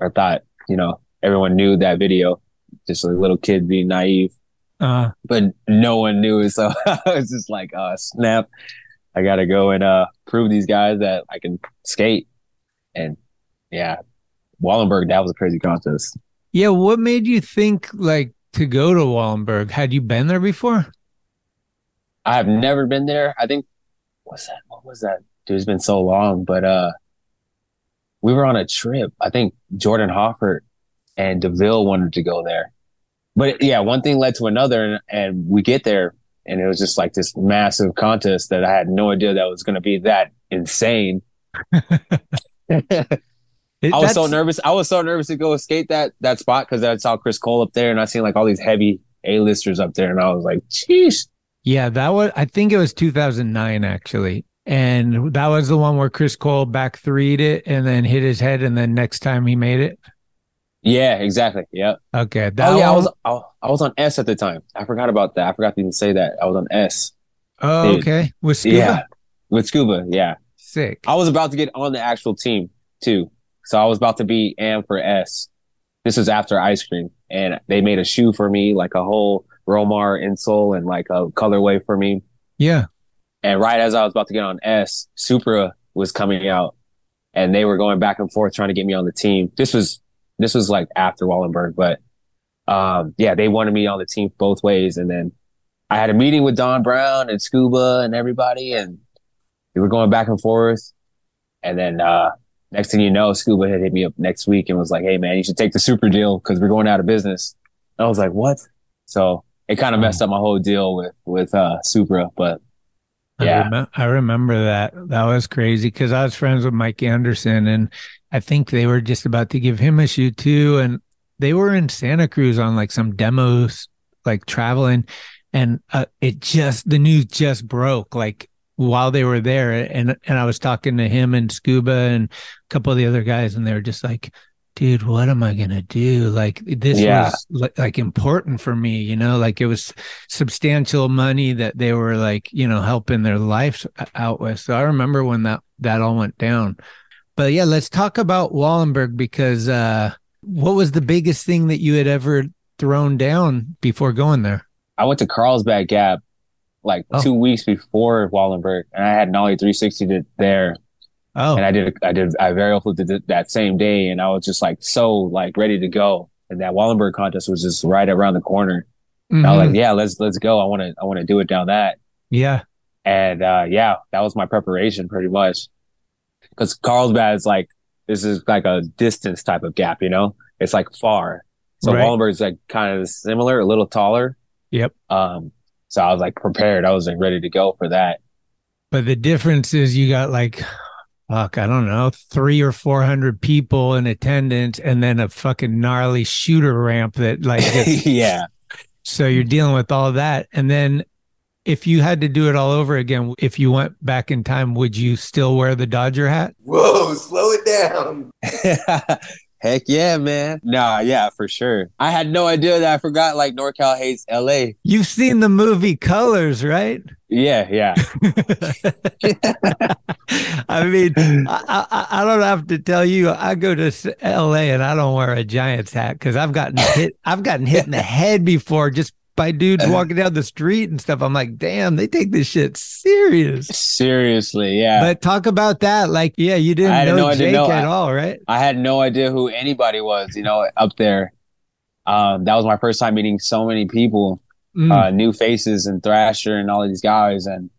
I thought, you know, everyone knew that video, just a little kid being naive, Uh, but no one knew. So I was just like, oh, snap. I got to go and, uh, prove these guys that I can skate. And yeah, Wallenberg, that was a crazy contest. yeah, what made you think like to go to Wallenberg? Had you been there before? I have never been there. I think, what's that? What was that? Dude, it's been so long, but, uh, we were on a trip. I think Jordan Hoffart and Deville wanted to go there. But yeah, one thing led to another, and, and we get there, and it was just like this massive contest that I had no idea that was going to be that insane. I was so nervous. I was so nervous to go skate that that spot because I saw Chris Cole up there, and I seen like all these heavy A-listers up there, and I was like, "Jeez." Yeah, that was. I think it was 2009 actually, and that was the one where Chris Cole back threed it and then hit his head, and then next time he made it. Yeah, exactly. Yeah. Okay. oh yeah, I was I, I, was on S at the time. I forgot about that. I forgot to even say that. I was on S. Oh, Dude. okay. With scuba. Yeah, with scuba. Yeah. Sick. I was about to get on the actual team too. So I was about to be AM for S. This was after ice cream, and they made a shoe for me, like a whole Romar insole and like a colorway for me. Yeah. And right as I was about to get on S, Supra was coming out, and they were going back and forth trying to get me on the team. This was this was like after Wallenberg, but um, yeah, they wanted me on the team both ways, and then I had a meeting with Don Brown and Scuba and everybody, and we were going back and forth. And then uh, next thing you know, Scuba had hit me up next week and was like, "Hey man, you should take the Supra deal because we're going out of business." And I was like, "What?" So it kind of messed up my whole deal with with uh, Supra, but yeah, I, rem- I remember that. That was crazy because I was friends with Mike Anderson, and I think they were just about to give him a shoot too, and they were in Santa Cruz on like some demos, like traveling, and uh, it just the news just broke like while they were there and and I was talking to him and Scuba and a couple of the other guys and they were just like dude what am I going to do like this yeah. was like, like important for me you know like it was substantial money that they were like you know helping their lives out with so I remember when that that all went down but yeah let's talk about Wallenberg because uh what was the biggest thing that you had ever thrown down before going there I went to Carlsbad Gap like oh. two weeks before Wallenberg, and I had Nollie 360 to there. Oh, and I did, I did, I varial flipped it that same day, and I was just like so like ready to go. And that Wallenberg contest was just right around the corner. Mm-hmm. I was like, mm-hmm. yeah, let's let's go. I want to I want to do it down that. Yeah. And uh, yeah, that was my preparation pretty much. Because Carlsbad is like this is like a distance type of gap, you know. It's like far. So right. Wallenberg's like kind of similar, a little taller. Yep. Um, so I was like prepared. I was like ready to go for that. But the difference is you got like, fuck, I don't know, three or 400 people in attendance and then a fucking gnarly shooter ramp that like, gets, yeah. So you're dealing with all that. And then if you had to do it all over again, if you went back in time, would you still wear the Dodger hat? Whoa, slow it down. Heck yeah, man. Nah, yeah, for sure. I had no idea that I forgot like NorCal hates LA. You've seen the movie Colors, right? Yeah, yeah. I mean, I, I, I, don't have to tell you. I go to LA and I don't wear a Giants hat because I've gotten hit. I've gotten hit in the head before just by dudes walking down the street and stuff. I'm like, damn, they take this shit serious. Seriously, yeah. But talk about that. Like, yeah, you didn't know no, Jake know. at I, all, right? I had no idea who anybody was, you know, up there. Um, that was my first time meeting so many people, mm. uh, new faces and Thrasher and all these guys. And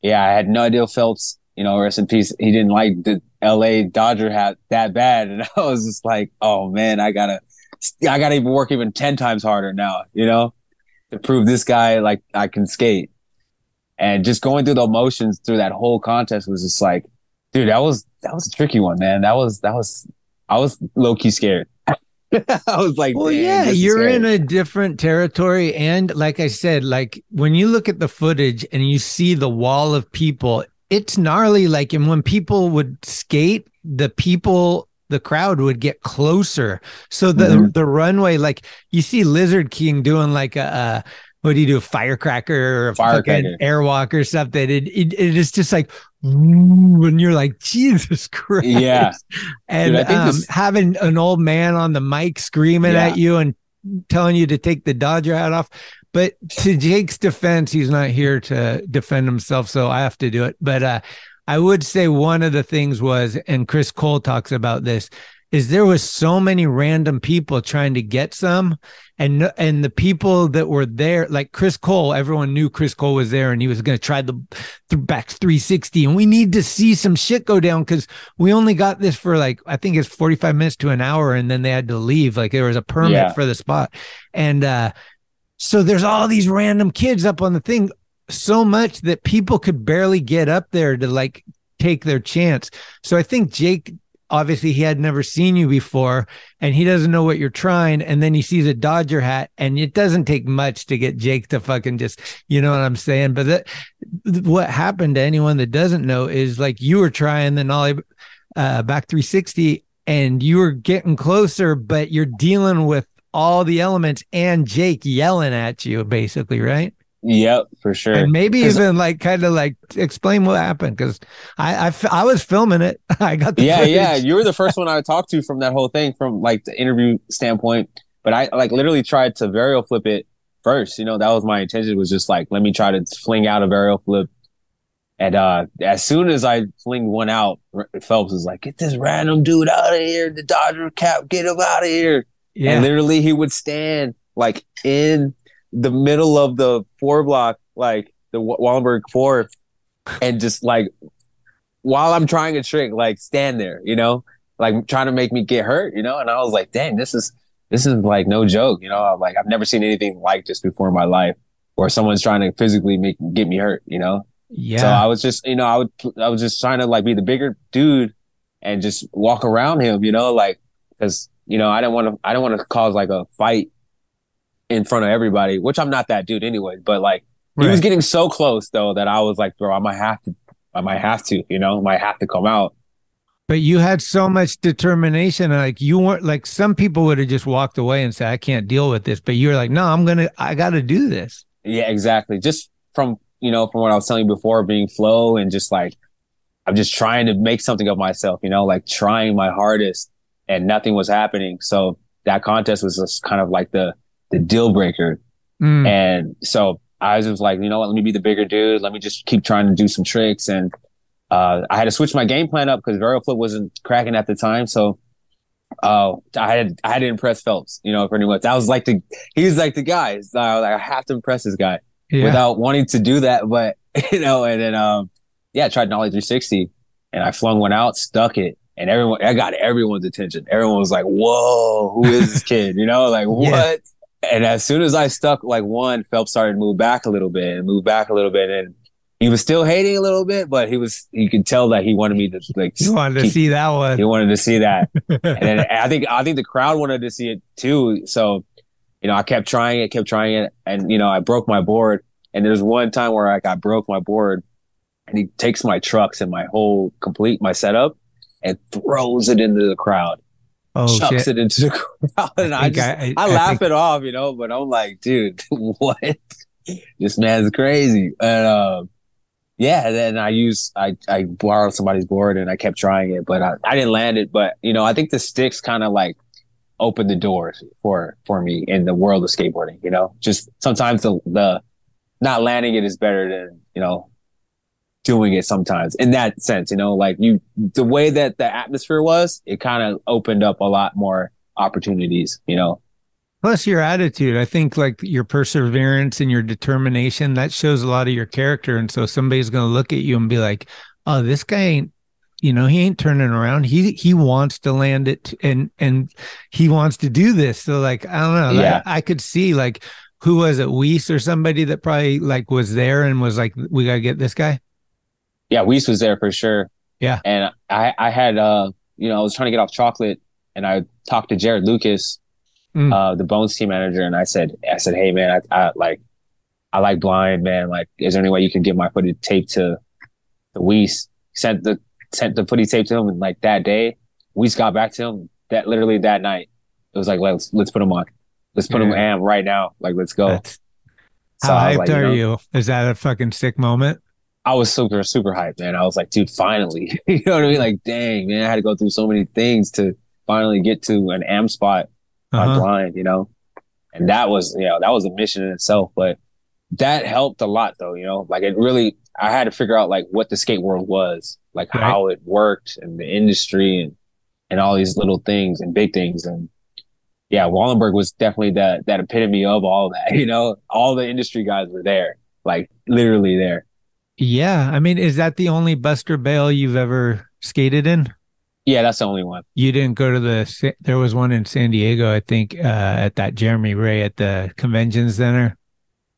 yeah, I had no idea Phelps, you know, rest in peace. He didn't like the LA Dodger hat that bad. And I was just like, oh man, I gotta, I gotta even work even 10 times harder now, you know? To prove this guy like I can skate. And just going through the emotions through that whole contest was just like, dude, that was that was a tricky one, man. That was that was I was low key scared. I was like, well, yeah, you're in a different territory. And like I said, like when you look at the footage and you see the wall of people, it's gnarly. Like, and when people would skate, the people the crowd would get closer. So the mm-hmm. the runway, like you see Lizard King doing like a, a what do you do, a firecracker or a firecracker. fucking airwalk or something. It, it, it is just like when you're like Jesus Christ. Yeah. And Dude, um, this... having an old man on the mic screaming yeah. at you and telling you to take the Dodger hat off. But to Jake's defense, he's not here to defend himself, so I have to do it. But uh I would say one of the things was, and Chris Cole talks about this, is there was so many random people trying to get some and and the people that were there like Chris Cole everyone knew Chris Cole was there and he was going to try the th- back 360 and we need to see some shit go down cuz we only got this for like I think it's 45 minutes to an hour and then they had to leave like there was a permit Yeah. for the spot and uh so there's all these random kids up on the thing so much that people could barely get up there to like take their chance. So I think Jake obviously he had never seen you before and he doesn't know what you're trying and then he sees a Dodger hat and it doesn't take much to get Jake to fucking just you know what I'm saying but that what happened to anyone that doesn't know is like you were trying the nollie uh back 360 and you were getting closer but you're dealing with all the elements and Jake yelling at you basically right Yep, for sure. and maybe even like kind of like explain what happened because I, I, I was filming it. I got the yeah, footage. yeah. You were the first one I talked to from that whole thing, from like the interview standpoint. But I like literally tried to varial flip it first. You know, that was my intention. Was just like, let me try to fling out a varial flip. And uh as soon as I fling one out, Phelps was like, "Get this random dude out of here! The Dodger cap, get him out of here!" Yeah. And literally, he would stand like in the middle of the four block, like the Wallenberg four, and just like while I'm trying a trick, like stand there, you know, like trying to make me get hurt, you know. And I was like, dang, this is this is like no joke, you know. I'm like, I've never seen anything like this before in my life, where someone's trying to physically make get me hurt, you know. Yeah. So I was just, you know, I would, I was just trying to like be the bigger dude and just walk around him, you know, like, cause, you know, I didn't want to, I didn't want to cause like a fight in front of everybody, which I'm not that dude anyway, but like, he was getting so close though that I was like, bro, I might have to, I might have to, you know, might have to come out. But you had so much determination. Like you weren't like some people would have just walked away and said, I can't deal with this. But you were like, no, I'm gonna I gotta do this. Yeah, exactly. Just from, you know, from what I was telling you before, being flow and just like, I'm just trying to make something of myself, you know, like trying my hardest and nothing was happening. So that contest was just kind of like the, the deal breaker. Mm. And so I was just like, you know what, let me be the bigger dude. Let me just keep trying to do some tricks. And, uh, I had to switch my game plan up because Varial Flip wasn't cracking at the time. So, uh, I had, I had to impress Phelps, you know, pretty much. That was like the, he was like the guy. So I was like, I have to impress this guy Yeah. without wanting to do that. But, you know, and then, um, yeah, I tried Nollie 360 and I flung one out, stuck it. And everyone, I got everyone's attention. Everyone was like, whoa, who is this kid? You know, like Yeah. what? And as soon as I stuck like one, Phelps started to move back a little bit and move back a little bit. And he was still hating a little bit, but he was, you could tell that he wanted me to like, You wanted to see that one. he wanted to see that. and then I think I think the crowd wanted to see it too. So, you know, I kept trying it, kept trying it, and you know, I broke my board. And there's one time where like I broke my board, and he takes my trucks and my whole complete my setup and throws it into the crowd, oh chucks shit. it into the crowd, and I, think just, I- I, I- I laugh think- it off, you know. But I'm like, dude, what? this man's crazy. And um, yeah, and then I used I I borrowed somebody's board and I kept trying it, but I, I didn't land it. But you know, I think the sticks kind of like opened the doors for for me in the world of skateboarding. You know, just sometimes the the not landing it is better than you know doing it sometimes in that sense you know like you the way that the atmosphere was it kind of opened up a lot more opportunities you know Plus your attitude. I think like your perseverance and your determination, that shows a lot of your character. And so somebody's gonna look at you and be like, Oh, this guy ain't you know, he ain't turning around. He he wants to land it and and he wants to do this. So like I don't know. Yeah. I, I could see like who was it, Weiss or somebody that probably like was there and was like, We gotta get this guy. Yeah Weiss was there for sure Yeah. and i i had uh you know i was trying to get off chocolate and i talked to jared lucas Mm. uh the bones team manager and i said i said hey man i, I like i like blind man like is there any way you can get my footage tape to the Weiss sent the sent the footage tape to him and like that day Weiss got back to him that literally that night it was like let's let's put him on let's put him Yeah. am right now like let's go That's- So How hyped like, you are know, you? Is that a fucking sick moment? I was super, super hyped, man. I was like, dude, finally. you know what I mean? Like, dang, man, I had to go through so many things to finally get to an AM spot on Uh-huh. blind, you know? And that was, you know, that was a mission in itself, but that helped a lot though, you know? Like it really, I had to figure out like what the skate world was, like Right. how it worked and the industry and, and all these little things and big things. And yeah, Wallenberg was definitely that that epitome of all that. You know, all the industry guys were there, like literally there. Yeah, I mean, is that the only Bust or Bail you've ever skated in? Yeah, that's the only one. You didn't go to the. There was one in San Diego, I think, uh, at that Jeremy Ray at the convention center.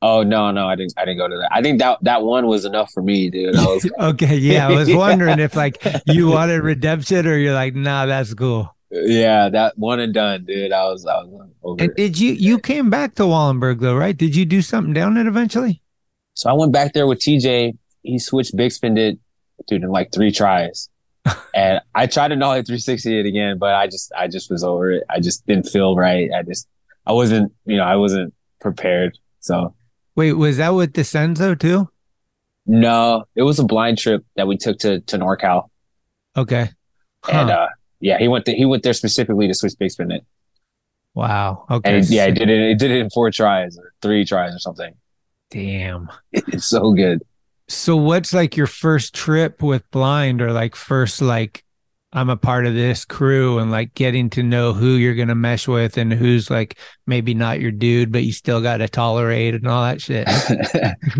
Oh no, no, I didn't. I didn't go to that. I think that that one was enough for me, dude. Was, okay, yeah, I was wondering if like you wanted redemption or you're like, nah, that's cool. Yeah, that one and done, dude. I was, I was over. And did you you came back to Wallenberg though, right? Did you do something down it eventually? So I went back there with TJ. He switched big spin it, dude, in like three tries. and I tried to nollie 360 it again, but I just I just was over it. I just didn't feel right. I just I wasn't, you know, I wasn't prepared. So Wait, was that with Desenzo too? No, it was a blind trip that we took to to NorCal. Okay. Huh. And uh yeah, he went to, he went there specifically to switch big spin it. Wow. Okay. And yeah, he did it. He did it in four tries or three tries or something. Damn. It's so good. So what's like your first trip with blind or like first like I'm a part of this crew and like getting to know who you're going to mesh with and who's like maybe not your dude, but you still got to tolerate and all that shit.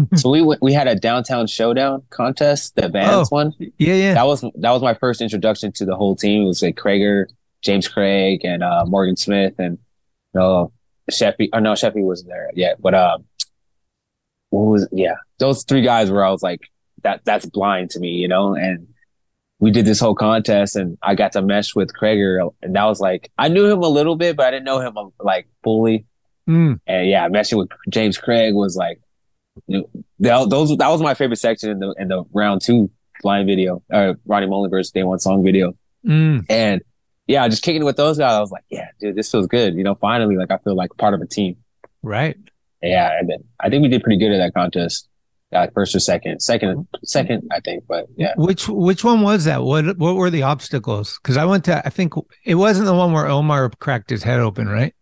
so we we had a downtown showdown contest, the Vans oh, one. Yeah, yeah. That was that was my first introduction to the whole team. It was like Cragar, James Craig, and uh, Morgan Smith, and you know, Sheffy. Oh no, Sheffy wasn't there yet, but uh, was yeah, those three guys where I was like, that that's blind to me, you know, and we did this whole contest and I got to mesh with Cragar and that was like I knew him a little bit, but I didn't know him like fully. Mm. And yeah, meshing with James Craig was like you know, those that was my favorite section in the in the round two blind video or Rodney Mullen versus Daewon song video. Mm. And yeah, just kicking with those guys, I was like, yeah, dude, this feels good. You know, finally, like I feel like part of a team. Right. Yeah, I think we did pretty good at that contest uh, first or second, second, second, I think. But yeah, which which one was that? What what were the obstacles? Because I went to, I think it wasn't the one where Omar cracked his head open, right?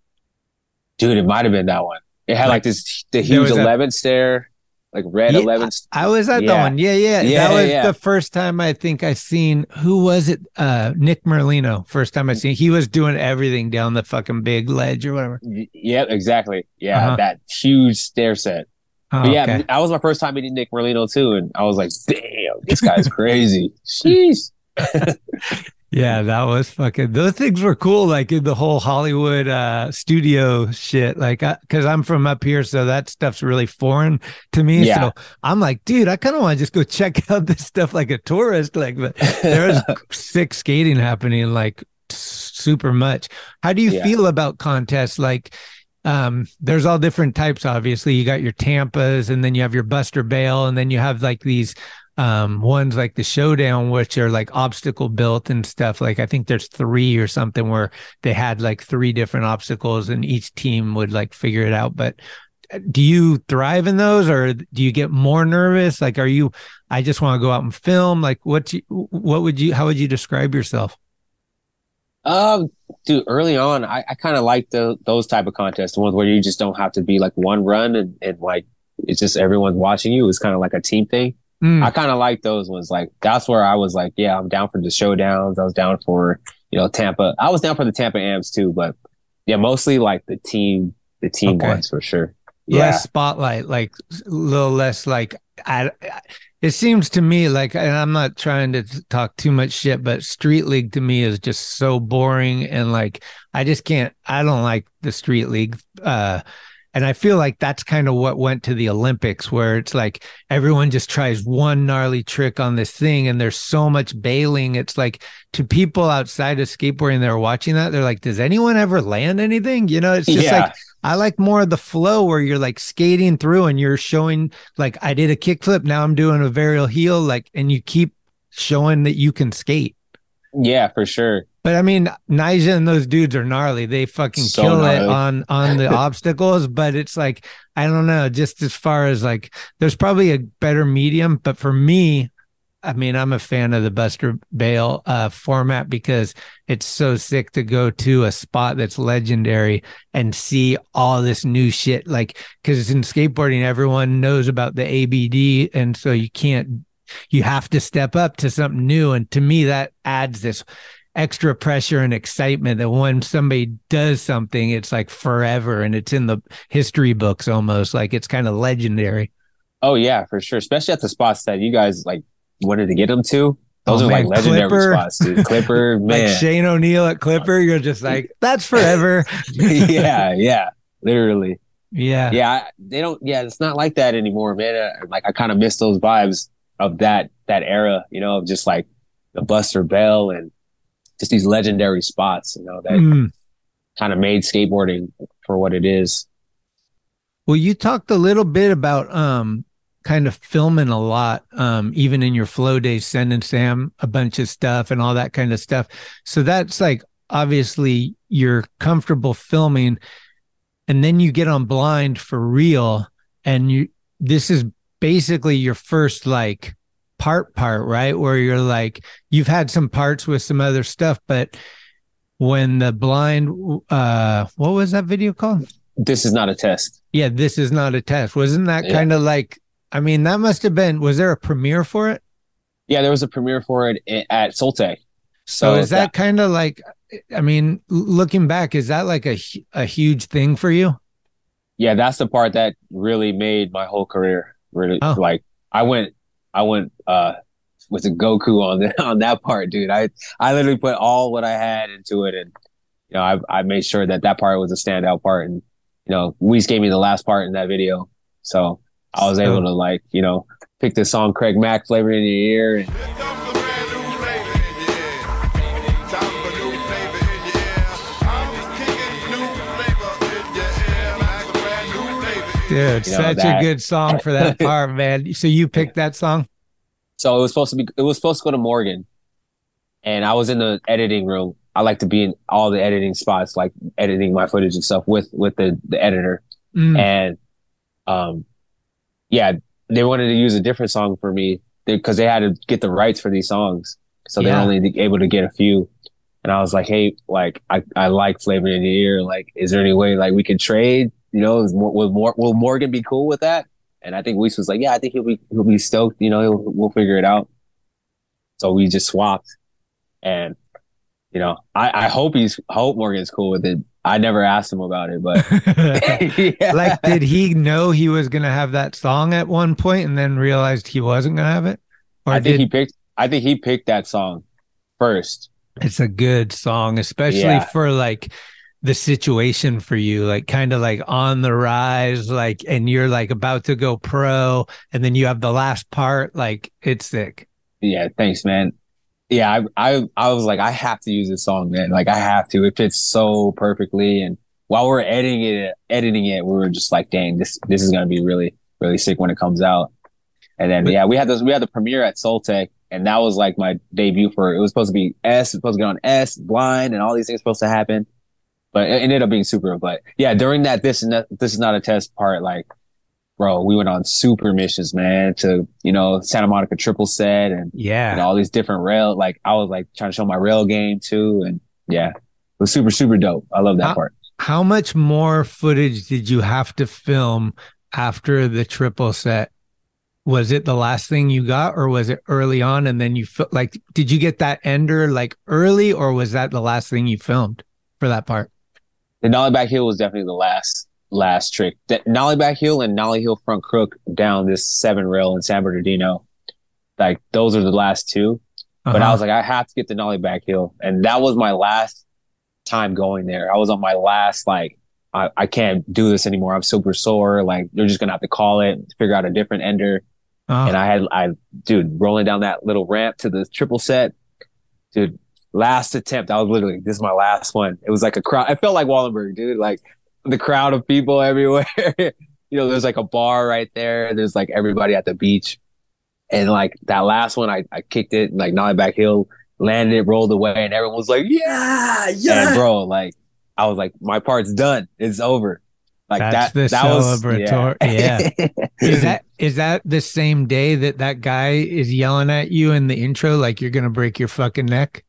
Dude, it might have been that one. It had like, like this the huge eleven stair, like red yeah, eleven. I, was at yeah. the one. Yeah, yeah, yeah. That was yeah. the first time I think I seen who was it? Uh Nick Merlino. First time I seen he was doing everything down the fucking big ledge or whatever. Yeah, exactly. Yeah, uh-huh. that huge stair set. Oh, yeah, okay. that was my first time meeting Nick Merlino too, and I was like, "Damn, this guy's crazy." Jeez. yeah, that was fucking. Those things were cool, like in the whole Hollywood uh, studio shit. Like, because I'm from up here, so that stuff's really foreign to me. Yeah. So I'm like, dude, I kind of want to just go check out this stuff like a tourist. Like, but there's sick skating happening, like super much. How do you yeah. feel about contests? Like, um, there's all different types. Obviously, you got your Tampas, and then you have your Bust or Bail, and then you have like these um ones like the showdown which are like obstacle built and stuff like i think there's three or something where they had like three different obstacles and each team would like figure it out but uh, do you thrive in those or do you get more nervous like are you i just want to go out and film like what you, what would you how would you describe yourself um, dude, early on, I, I kind of like the those type of contests, the ones where you just don't have to be like one run and, and like it's just everyone's watching you. It's kind of like a team thing. Mm. I kind of like those ones. Like that's where I was like, yeah, I'm down for the showdowns. I was down for you know Tampa. I was down for the Tampa Amps too, but yeah, mostly like the team, the team okay. ones for sure. Yeah. Less spotlight, like a little less like I, it seems to me like, and I'm not trying to talk too much shit, but Street League to me is just so boring. And like, I just can't, I don't like the Street League. Uh, and I feel like that's kind of what went to the Olympics, where it's like everyone just tries one gnarly trick on this thing, and there's so much bailing. It's like to people outside of skateboarding they're watching that, they're like, "Does anyone ever land anything?" You know, it's just yeah. like I like more of the flow where you're like skating through and you're showing like I did a kickflip, now I'm doing a varial heel, like, and you keep showing that you can skate. Yeah, for sure. But I mean, Nyjah and those dudes are gnarly. They fucking so kill gnarly. it on on the obstacles. But it's like I don't know. Just as far as like, there's probably a better medium. But for me, I mean, I'm a fan of the Buster Bale uh, format because it's so sick to go to a spot that's legendary and see all this new shit. Like, because in skateboarding, everyone knows about the ABD, and so you can't, you have to step up to something new. And to me, that adds this. Extra pressure and excitement that when somebody does something, it's like forever and it's in the history books almost like it's kind of legendary. Oh yeah, for sure. Especially at the spots that you guys like wanted to get them to. Those Oh, are man, like legendary Clipper. spots, dude. Clipper, man. Like Shane O'Neill at Clipper, you're just like, that's forever. yeah, yeah, literally. Yeah. Yeah, they don't. Yeah, it's not like that anymore, man. Uh, like I kind of miss those vibes of that that era, you know, of just like the Bust or Bail and just these legendary spots, you know, that Mm. kind of made skateboarding for what it is. Well, you talked a little bit about um kind of filming a lot, um, even in your flow days, sending Sam a bunch of stuff and all that kind of stuff. So that's like obviously you're comfortable filming, and then you get on blind for real, and you this is basically your first like part part, right? Where you're like you've had some parts with some other stuff, but when the blind uh what was that video called? This is not a test. Yeah, this is not a test. Wasn't that Yeah. kind of like? I mean, that must have been. Was there a premiere for it? Yeah, there was a premiere for it at Soltec. So, is that, kind of like? I mean, looking back, is that like a a huge thing for you? yeah, that's the part that really made my whole career. Really, Oh. like I went, I went uh with a Goku on the, on that part, dude. I I literally put all what I had into it, and you know, I I made sure that that part was a standout part, and you know, Weiss gave me the last part in that video, so I was able to like you know pick the song Craig Mack flavor in your ear, and Dude, You know, such that- a good song for that part, man. So you picked that song? So it was supposed to be it was supposed to go to Morgan. And I was in the editing room. I like to be in all the editing spots, like editing my footage and stuff with with the the editor. Mm. And um yeah, they wanted to use a different song for me because they had to get the rights for these songs. So they're only able to get a few. And I was like, hey, like I, I like Flavor in the Ear. Like, is there any way like we could trade? You know, will, Mor- will Morgan be cool with that? And I think Weiss was like, yeah, I think he'll be he'll be stoked. You know, he'll, we'll figure it out. So we just swapped, and you know, I, I hope he's hope Morgan's cool with it. I never asked him about it, but Yeah. Like, did he know he was gonna have that song at one point and then realized he wasn't gonna have it? Or I think did he picked I think he picked that song first. it's a good song, especially Yeah. for like the situation for you, like kind of like on the rise, like, and you're like about to go pro, and then you have the last part, like, it's sick. Yeah, thanks, man. Yeah, I I I was like, I have to use this song, man. Like I have to. It fits so perfectly. And while we're editing it, editing it, we were just like, dang, this this is gonna be really really sick when it comes out. And then yeah, we had this we had the premiere at Soltec, and that was like my debut for it was supposed to be S, supposed to get on S, blind, and all these things supposed to happen. But it ended up being super. But yeah, during that this and that, this is not a test part, like bro, we went on super missions, man, to you know Santa Monica triple set and Yeah. and all these different rail. Like I was like trying to show my rail game too, and yeah, it was super super dope. I love that How- part. How much more footage did you have to film after the triple set? Was it the last thing you got, or was it early on? And then you fil- like, did you get that ender like early, or was that the last thing you filmed for that part? The nollie back heel was definitely the last last trick. That nollie back heel and nollie heel front crook down this seven rail in San Bernardino. Like those are the last two. But I Uh-huh. was like, I have to get the nollie back heel, and that was my last time going there. I was on my last like, I, I can't do this anymore. I'm super sore. Like they're just gonna have to call it, figure out a different ender. Oh. And I had, I, dude, rolling down that little ramp to the triple set, dude, last attempt. I was literally, this is my last one. It was like a crowd. I felt like Wallenberg, dude, like the crowd of people everywhere. you know, there's like a bar right there. There's like everybody at the beach. And like that last one, I, I kicked it, like nollie back hill, landed it, rolled away, and everyone was like, yeah, yeah. And bro, like, I was like, my part's done. It's over. Like That's that, the that was, celebratory. Yeah. is that is that the same day that that guy is yelling at you in the intro, like you're gonna break your fucking neck?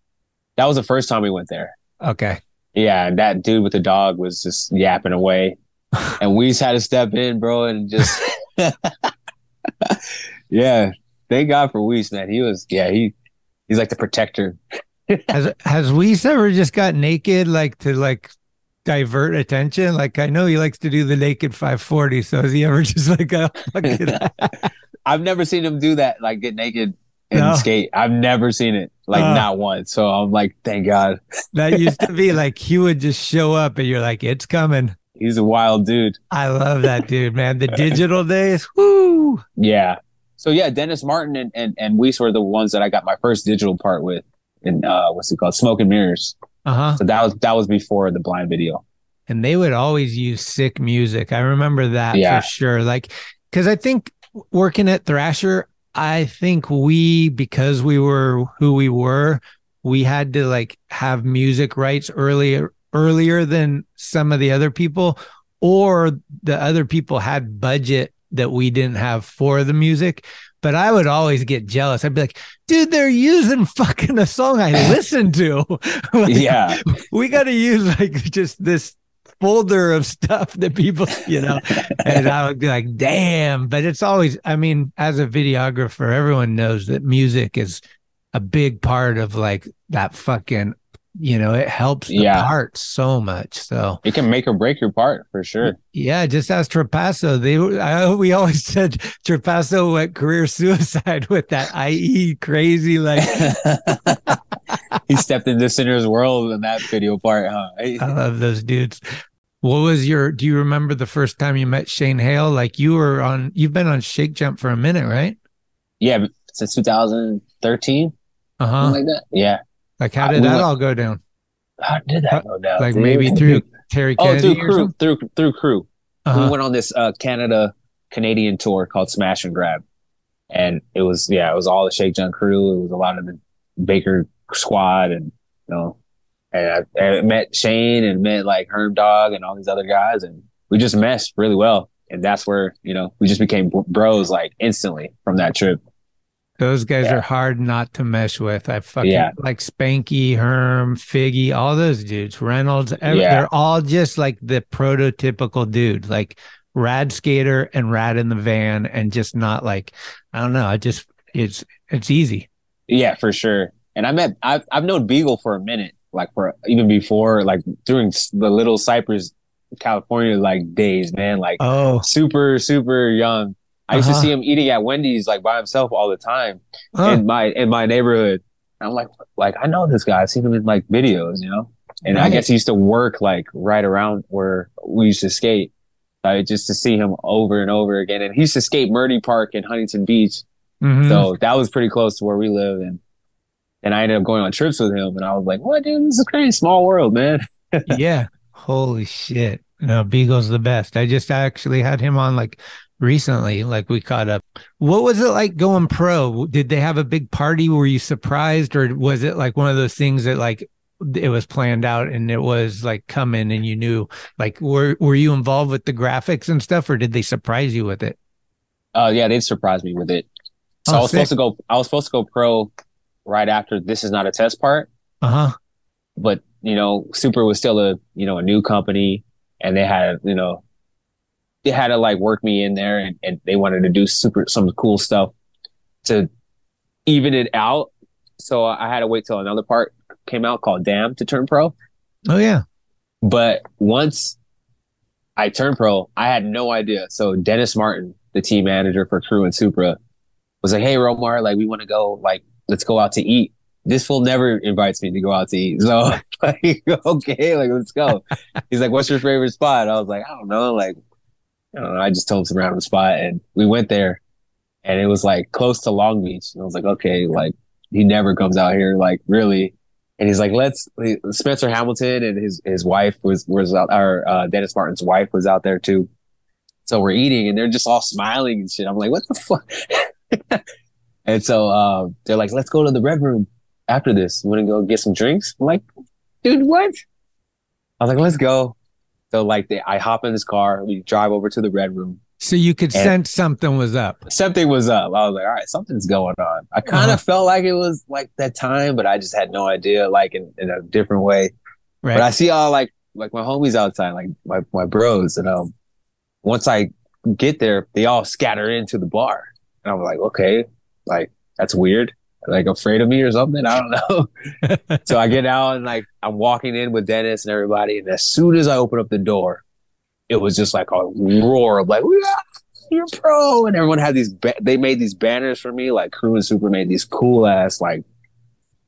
That was the first time we went there. Okay. Yeah, and that dude with the dog was just yapping away. And we just had to step in, bro, and just Yeah. Thank God for Weiss, man. He was yeah, he he's like the protector. has has Weiss ever just got naked like to like divert attention? Like I know he likes to do the naked 540. So has he ever just like a I've never seen him do that, like get naked and No. skate. I've never seen it, like Uh. not once. So I'm like, thank God. that used to be like he would just show up and you're like, it's coming. He's a wild dude. I love that dude, man. The digital days, whoo. Yeah. So yeah, Dennis Martin and and and Weiss were the ones that I got my first digital part with in uh what's it called? Smoke and Mirrors. Uh-huh. So that was that was before the blind video. and they would always use sick music. I remember that Yeah. for sure. Like, because I think working at Thrasher, I think we, because we were who we were, we had to like have music rights earlier earlier than some of the other people, or the other people had budget that we didn't have for the music. But I would always get jealous. I'd be like, dude, they're using fucking a song I listened to. Like, Yeah. we got to use like just this folder of stuff that people, you know, and I would be like, damn. But it's always, I mean, as a videographer, everyone knows that music is a big part of like that fucking, you know, it helps the Yeah. part so much. So It can make or break your part for sure. yeah, just ask Trapasso. They, I, we always said Trapasso went career suicide with that IE crazy like. he stepped into Sinner's world in that video part, huh? I love those dudes. What was your? Do you remember the first time you met Shane Heyl? Like you were on. You've been on Shake Junt for a minute, right? Yeah, since 2013, Uh huh. something like that. Yeah. Like how did we that went- all go down? How did that go down? Like dude? maybe through Terry Oh, through KR3W, through through KR3W. Uh-huh. We went on this uh, Canada Canadian tour called Smash and Grab, and it was yeah, it was all the Shake Junt crew. It was a lot of the Baker squad, and you know, and I, I met Shane and met like Herm Dog and all these other guys, and we just meshed really well. And that's where you know we just became bros like instantly from that trip. Those guys Yeah. are hard not to mesh with. I fucking Yeah. like Spanky, Herm, Figgy, all those dudes. Reynolds, every, Yeah. they're all just like the prototypical dude, like rad skater and rad in the van, and just not like I don't know. I just it's it's easy. Yeah, for sure. And I met I've I've known Beagle for a minute, like for even before, like during the Little Cypress, California, like days, man. Like Oh, super super young. I used Uh-huh. to see him eating at Wendy's like by himself all the time Huh. in my in my neighborhood. I'm like like I know this guy. I've seen him in like videos, you know. And I guess he used to work like right around where we used to skate. I just to see him over and over again. And he used to skate Murdy Park in Huntington Beach. Mhm. So that was pretty close to where we live. And and I ended up going on trips with him. And I was like, what, dude? This is a crazy. Small world, man. yeah. Holy shit. No, Beagle's the best. I just actually had him on like recently, like we caught up. What was it like going pro? Did they have a big party? Were you surprised or was it like one of those things that like it was planned out and it was like coming and you knew like were were you involved with the graphics and stuff or did they surprise you with it? Oh, yeah. They surprised me with it. So Oh, I was sick. supposed to go, I was supposed to go pro right after this is not a test part. Uh-huh. But, you know, Supra was still a, you know, a new company and they had, you know, they had to like work me in there and, and they wanted to do super, some cool stuff to even it out. So I had to wait till another part came out called Damn to turn pro. Oh yeah. But once I turned pro, I had no idea. So Dennis Martin, the team manager for KR3W and Supra, was like, "Hey, Romar, like we want to go, like let's go out to eat." This fool never invites me to go out to eat, so like, okay, like let's go. He's like, "What's your favorite spot?" I was like, "I don't know." Like, I know. I just told him some random spot, and we went there, and it was like close to Long Beach, and I was like, "Okay, like he never comes out here, like really." And he's like, let's Spencer Hamilton and his his wife was was out our uh, Dennis Martin's wife was out there too. So we're eating and they're just all smiling and shit. I'm like, what the fuck? and so uh, they're like, let's go to the red room after this. You want to go get some drinks? I'm like, dude, what? I was like, let's go. So like, they, I hop in this car, we drive over to the red room. So you could sense something was up. Something was up. I was like, all right, something's going on. I kind of Uh-huh. felt like it was like that time, but I just had no idea, like in, in a different way. Right. But I see all like like my homies outside, like my my bros, and um, once I get there, they all scatter into the bar, and I'm like, okay, like that's weird. like afraid of me or something. I don't know. so I get out and like I'm walking in with Dennis and everybody, and as soon as I open up the door, it was just like a roar of like, you're pro, and everyone had these. Ba- they made these banners for me. Like KR3W and Supra made these cool ass like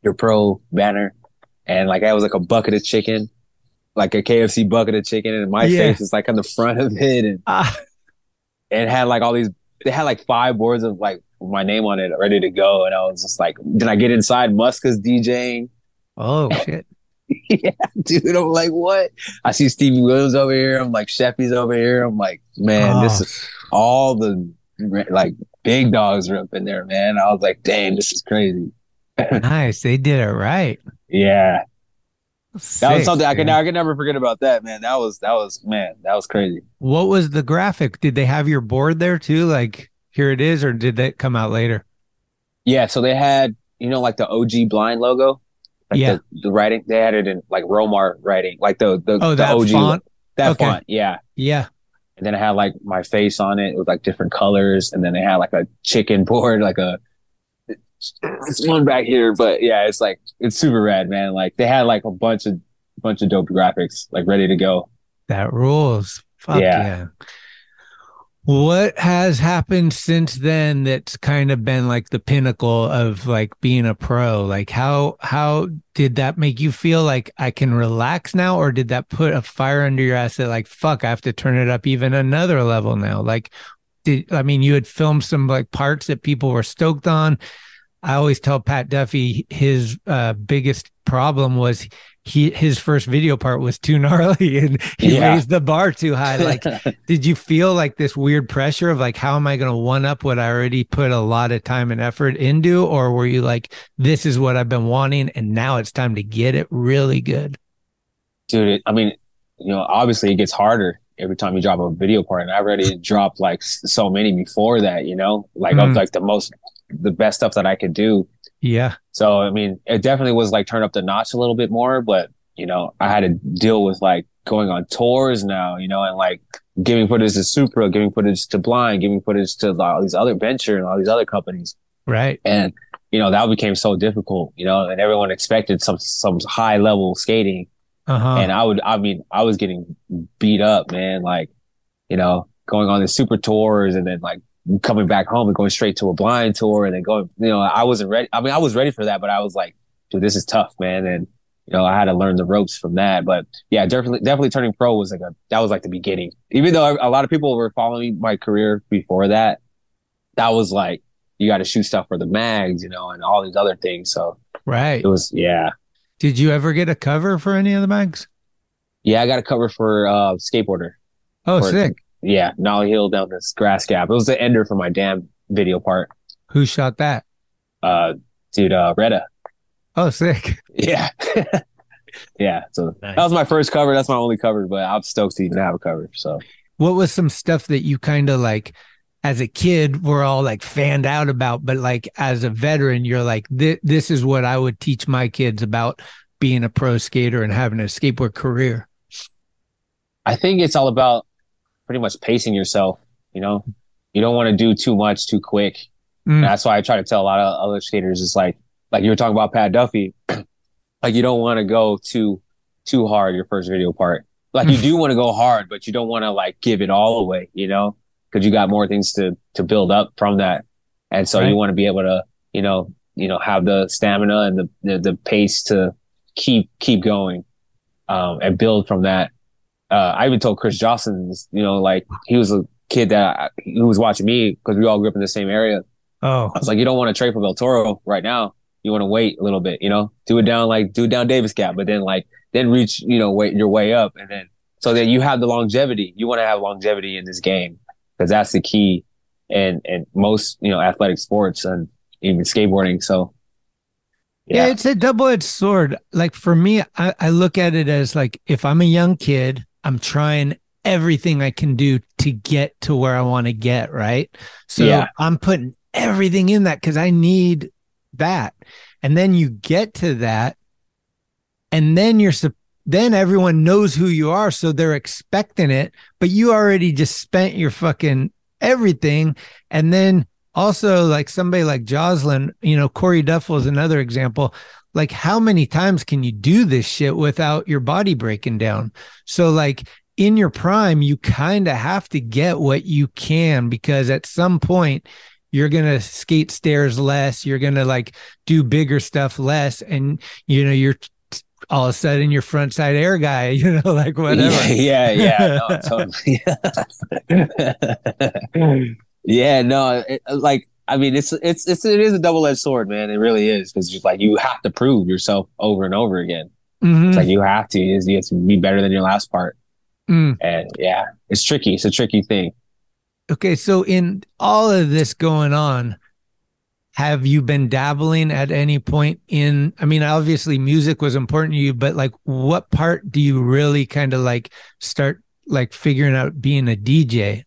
your pro banner, and like I was like a bucket of chicken, like a KFC bucket of chicken, and my Yeah. face is like on the front of it, and and it had like all these. They had like five boards of like my name on it, ready to go, and I was just like, then I get inside, Muska's DJing. oh shit. yeah, dude. I'm like, what? I see Stevie Williams over here. I'm like, Sheffey's over here. I'm like, man, this Oh. is all the like big dogs are up in there, man. I was like, damn, this is crazy. nice. They did it right. Yeah, that was something I could dude. I could never forget about that, man. That was that was man, that was crazy. What was the graphic? Did they have your board there too? Like here it is, or did that come out later? Yeah, so they had you know like the OG blind logo, like Yeah. the, the writing. They had it in like Romar writing, like the the, Oh, the that OG font? that Okay. font. Yeah, Yeah. and then it had like my face on it with like different colors, and then they had like a chicken board, like a it's one back here, but yeah, it's like it's super rad, man. Like they had like a bunch of bunch of dope graphics, like ready to go. That rules. Fuck yeah. Yeah. What has happened since then that's kind of been like the pinnacle of like being a pro? Like how how did that make you feel like I can relax now or did that put a fire under your ass that like fuck I have to turn it up even another level now? Like did I mean you had filmed some like parts that people were stoked on. I always tell Pat Duffy his uh, biggest problem was he his first video part was too gnarly and he Yeah. raised the bar too high. Like, did you feel like this weird pressure of like, how am I going to one up what I already put a lot of time and effort into, or were you like, this is what I've been wanting and now it's time to get it really good? dude. I mean, you know, obviously it gets harder every time you drop a video part, and I already dropped like so many before that. You know, like Mhm. of like the most, the best stuff that I could do. Yeah, So I mean, it definitely was like turn up the notch a little bit more, but you know, I had to deal with like going on tours now, you know, and like giving footage to Supra, giving footage to Blind, giving footage to all these other venture and all these other companies. right. And, you know, that became so difficult, you know, and everyone expected some, some high level skating. Uh huh. And I would, I mean, I was getting beat up, man. Like, you know, going on the Supra tours and then like coming back home and going straight to a blind tour and then going, you know, I wasn't ready. I mean, I was ready for that, but I was like, dude, this is tough, man. And, you know, I had to learn the ropes from that. But yeah, definitely, definitely turning pro was like a, that was like the beginning. Even though a lot of people were following my career before that, that was like, you got to shoot stuff for the mags, you know, and all these other things. So Right. it was, yeah. Did you ever get a cover for any of the mags? Yeah, I got a cover for uh skateboarder. Oh, For- sick. Yeah, Nollie heel down this grass gap. It was the ender for my damn video part. Who shot that? Uh dude, uh Retta. Oh, sick. Yeah. yeah. So that was my first cover. That's my only cover, but I'm stoked to even have a cover. So What was some stuff that you kind of like as a kid were all like fanned out about, but like as a veteran, you're like, this, this is what I would teach my kids about being a pro skater and having a skateboard career. I think it's all about pretty much pacing yourself, you know? You don't want to do too much too quick. Mm. That's why I try to tell a lot of other skaters is like like you were talking about Pat Duffy, like you don't want to go too too hard your first video part. Like you do want to go hard, but you don't want to like give it all away, you know? Because you got more things to to build up from that. And so Right. you want to be able to, you know, you know, have the stamina and the the, the pace to keep keep going um and build from that. Uh I even told Chris Johnson, you know, like he was a kid that I, who was watching me because we all grew up in the same area. Oh, I was like, you don't want to trade for Del Toro right now. You want to wait a little bit, you know, do it down like do it down Davis Gap, but then like then reach, you know, wait your way up, and then so that you have the longevity. You want to have longevity in this game because that's the key, and and most you know athletic sports and even skateboarding. So Yeah, yeah, it's a double edged sword. Like for me, I, I look at it as like if I'm a young kid, I'm trying everything I can do to get to where I want to get, right? So Yeah. I'm putting everything in that because I need that. And then you get to that, and then you're then everyone knows who you are, so they're expecting it, but you already just spent your fucking everything, and then also like somebody like Jocelyn, you know, Corey Duffel is another example. Like, how many times can you do this shit without your body breaking down? So, like, in your prime, you kind of have to get what you can because at some point you're going to skate stairs less. You're going to like do bigger stuff less. And, you know, you're all of a sudden your front side air guy, you know, like whatever. Yeah, yeah, no, totally. yeah, no, it, like I mean, it's it's it's it is a double edged sword, man. It really is because just like you have to prove yourself over and over again. Mhm. It's like you have to. You have to be better than your last part, Mm. and yeah, it's tricky. It's a tricky thing. Okay, so in all of this going on, have you been dabbling at any point in? I mean, obviously, music was important to you, but like, what part do you really kind of like start like figuring out being a DJ?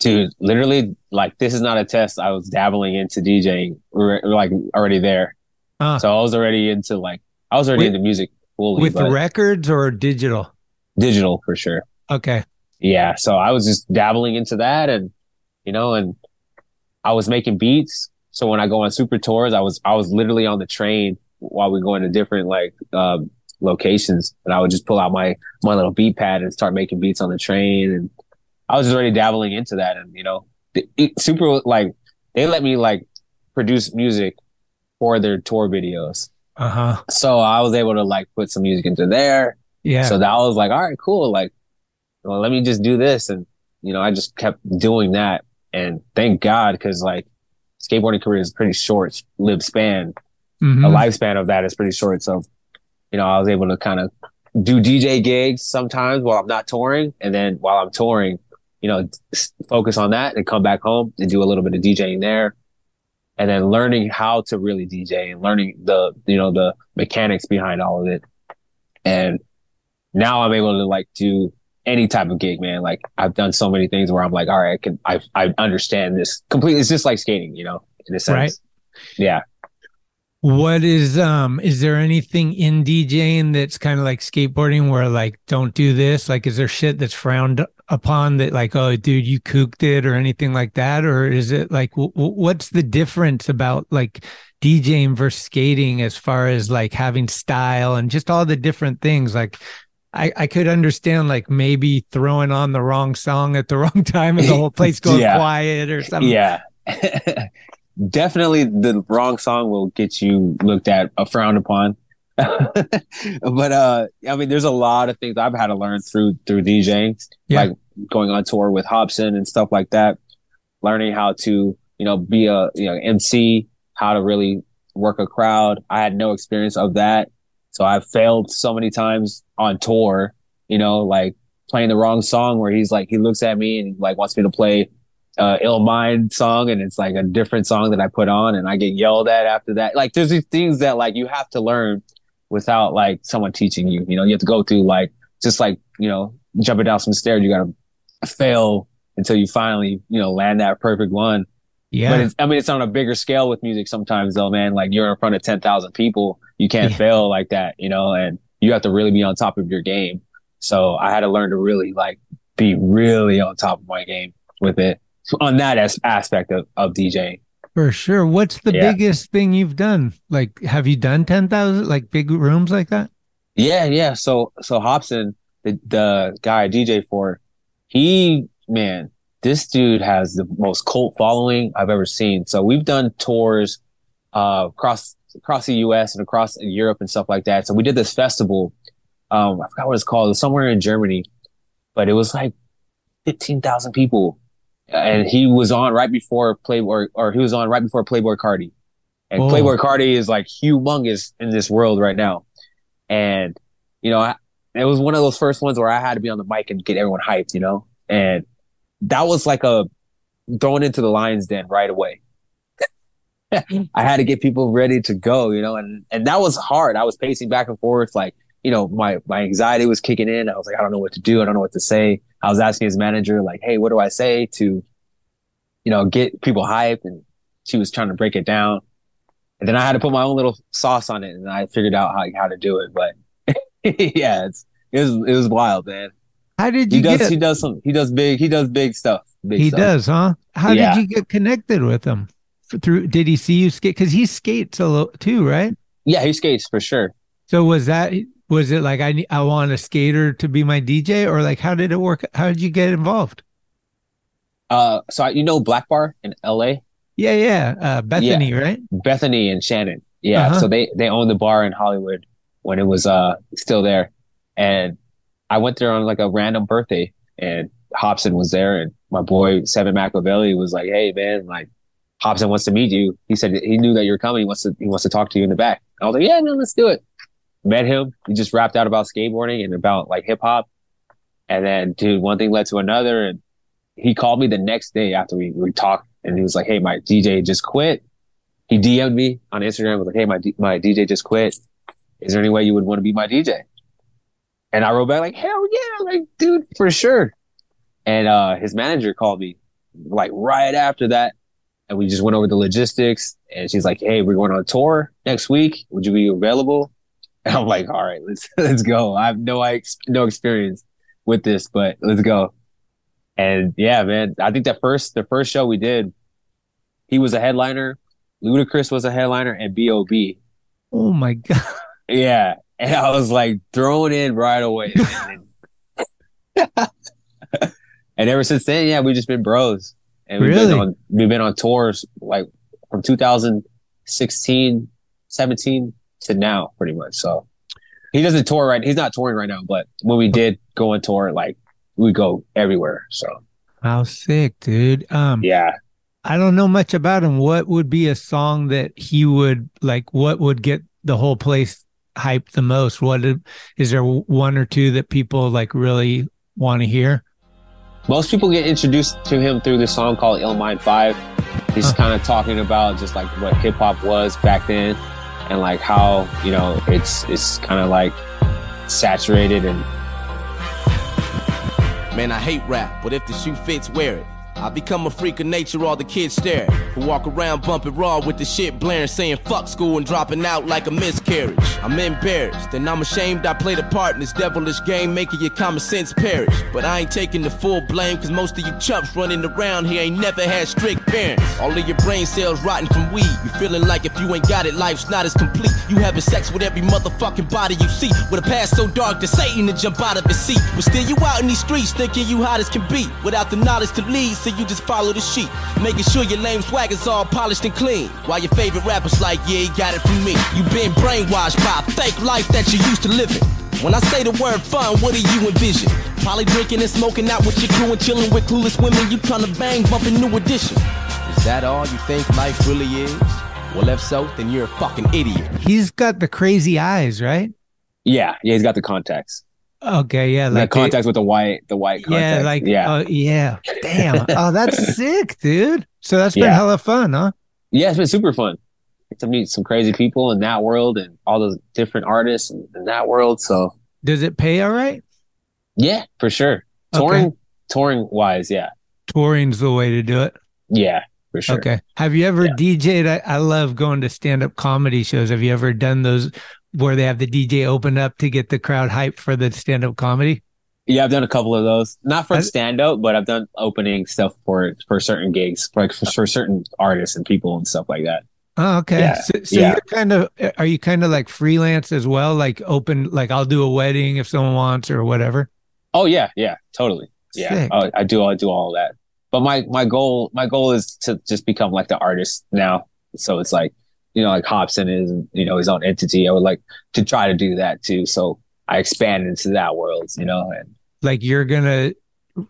Dude, literally, like this is not a test. I was dabbling into DJing, re- like already there. Uh, So I was already into like I was already With- into music fully, with records or digital? digital for sure. Okay. yeah so i was just dabbling into that and you know and i was making beats so when i go on Supra tours i was i was literally on the train while we going to different like um locations and i would just pull out my my little beat pad and start making beats on the train and i was already dabbling into that and you know it, it- Supra like they let me like produce music for their tour videos Uh huh. so i was able to like put some music into there Yeah. so that was like, all right, cool. Like, well, let me just do this. And, you know, I just kept doing that. And thank God, cause like skateboarding career is pretty short lived span. Mhm. A lifespan of that is pretty short. So, you know, I was able to kind of do DJ gigs sometimes while I'm not touring. And then while I'm touring, you know, focus on that and come back home and do a little bit of DJing there. And then learning how to really DJ and learning the, you know, the mechanics behind all of it. And now I'm able to like do any type of gig, man. Like I've done so many things where I'm like, all right, I can, I, I understand this completely. It's just like skating, you know, in a sense. Right. Yeah. What is um is there anything in DJing that's kind of like skateboarding where like don't do this? Like is there shit that's frowned upon that like oh dude you cooked it or anything like that or is it like w- what's the difference about like DJing versus skating as far as like having style and just all the different things like I, I could understand like maybe throwing on the wrong song at the wrong time and the whole place goes Yeah. quiet or something. Yeah. Definitely the wrong song will get you looked at, uh, frowned upon. but uh I mean there's a lot of things I've had to learn through through DJing. Yeah. Like going on tour with Hopsin and stuff like that. Learning how to, you know, be a you know MC, how to really work a crowd. I had no experience of that. So I've failed so many times on tour, you know, like playing the wrong song where he's like he looks at me and like wants me to play uh ill mind song and it's like a different song that I put on and I get yelled at after that. Like there's these things that like you have to learn without like someone teaching you. You know, you have to go through like just like, you know, jumping down some stairs, you gotta fail until you finally, you know, land that perfect one. Yeah. But it's, I mean, it's on a bigger scale with music sometimes though, man. Like you're in front of 10,000 people. You can't Yeah. fail like that, you know, and you have to really be on top of your game. So I had to learn to really like be really on top of my game with it on that as- aspect of, of DJing. For sure. What's the Yeah. biggest thing you've done? Like, have you done 10,000, like big rooms like that? Yeah, yeah. So so Hopsin, the the guy I DJ for, he man, this dude has the most cult following I've ever seen. So we've done tours uh across across the US and across Europe and stuff like that. So we did this festival. Um I forgot what it's called. It somewhere in Germany, but it was like 15,000 people. And he was on right before Playboi or he was on right before Playboi Carti. And Whoa. Playboi Carti is like humongous in this world right now. And, you know, I, it was one of those first ones where I had to be on the mic and get everyone hyped, you know? And that was like a thrown into the lion's den right away. I had to get people ready to go, you know, and, and that was hard. I was pacing back and forth. Like, you know, my, my anxiety was kicking in. I was like, I don't know what to do. I don't know what to say. I was asking his manager, like, Hey, what do I say to, you know, get people hyped? And she was trying to break it down. And then I had to put my own little sauce on it and I figured out how, how to do it. But yeah, it's, it was, it was wild, man. How did you He does, get he does some, he does big, he does big stuff. Big he stuff. does, huh? How Yeah. did you get connected with him? Through did he see you skate? Because he skates a little too, right? Yeah, he skates for sure. So was that was it like I I want a skater to be my DJ or like how did it work? How did you get involved? Uh, so I, you know Black Bar in L.A. Yeah, yeah, uh, Bethany, right? Bethany and Shannon. Yeah. Uh-huh. So they they owned the bar in Hollywood when it was uh still there. And I went there on like a random birthday and Hopsin was there and my boy Seven Machiavelli was like, Hey man, like Hopsin wants to meet you. He said he knew that you're coming. He wants to he wants to talk to you in the back. I was like, Yeah, no, let's do it. Met him. He just rapped out about skateboarding and about like hip hop. And then dude, one thing led to another and he called me the next day after we, we talked and he was like, Hey, my DJ just quit he DM'd me on Instagram was like, "Hey, my D- my DJ just quit. Is there any way you would want to be my DJ?" And I wrote back like, "Hell yeah, like dude, for sure." And uh, his manager called me like right after that, and we just went over the logistics. And she's like, "Hey, we're going on tour next week. Would you be available?" And I'm like, "All right, let's let's go. I have no ex- no experience with this, but let's go." And yeah, man, I think that first the first show we did, he was a headliner. Ludacris was a headliner and B.O.B. Oh my god. Yeah. And I was like thrown in right away. and ever since then, yeah, we've just been bros. And we've Really? been on we've been on tours like from 2016, 17 to now, pretty much. So he doesn't tour right. He's not touring right now, but when we did go on tour, like we go everywhere. So How sick, dude. Um yeah. I don't know much about him. What would be a song that he would like what would get the whole place hyped the most? What is there one or two that people like really want to hear? Most people get introduced to him through this song called Ill Mind Five. He's Huh. kind of talking about just like what hip hop was back then, and like how you know it's it's kind of like saturated and Man, I hate rap, but if the shoe fits, wear it. I become a freak of nature, all the kids stare. Who walk around bumping raw with the shit blaring, saying fuck school and dropping out like a miscarriage. I'm embarrassed, and I'm ashamed I played a part in this devilish game, making your common sense perish. But I ain't taking the full blame, cause most of you chumps running around here ain't never had strict parents. All of your brain cells rotten from weed. You feeling like if you ain't got it, life's not as complete. You having sex with every motherfucking body you see, with a past so dark that Satan to jump out of his seat. But still, you out in these streets thinking you hot as can be, without the knowledge to lead, so you just follow the sheep, making sure your lame swag is all polished and clean. While your favorite rappers like, yeah, he got it from me. You been brainwashed by a fake life that you used to living. When I say the word fun, what do you envision? Probably drinking and smoking out with your crew and chilling with clueless women. You tryna bang, bumping new edition. Is that all you think life really is? Well, if so, then you're a fucking idiot. He's got the crazy eyes, right? yeah, yeah, he's got the contacts. Okay, yeah, the like contacts with the white, the white yeah, like yeah, oh yeah. Damn. oh, that's sick, dude. So that's been Yeah. hella fun, huh? yeah, it's been super fun. To meet some crazy people in that world and all those different artists in, in that world. So Does it pay all right? yeah, for sure. Okay. Touring, touring wise, yeah, Touring's the way to do it. yeah, for sure. Okay. Have you ever DJ'd? I, I love going to stand up comedy shows. Have you ever done those where they have the DJ open up to get the crowd hyped for the stand up comedy? Yeah, I've done a couple of those. Not for stand up, but I've done opening stuff for for certain gigs, like for, for certain artists and people and stuff like that. Oh, okay. Yeah, So, so yeah. you're kind of, are you kind of like freelance as well? Like open, like I'll do a wedding if someone wants or whatever. Oh yeah, yeah, totally. Yeah, Sick. oh, I do. I do all that. But my my goal my goal is to just become like the artist now. So it's like you know, like Hopsin is you know his own entity. I would like to try to do that too. So I expand into that world. You know, and Like you're going to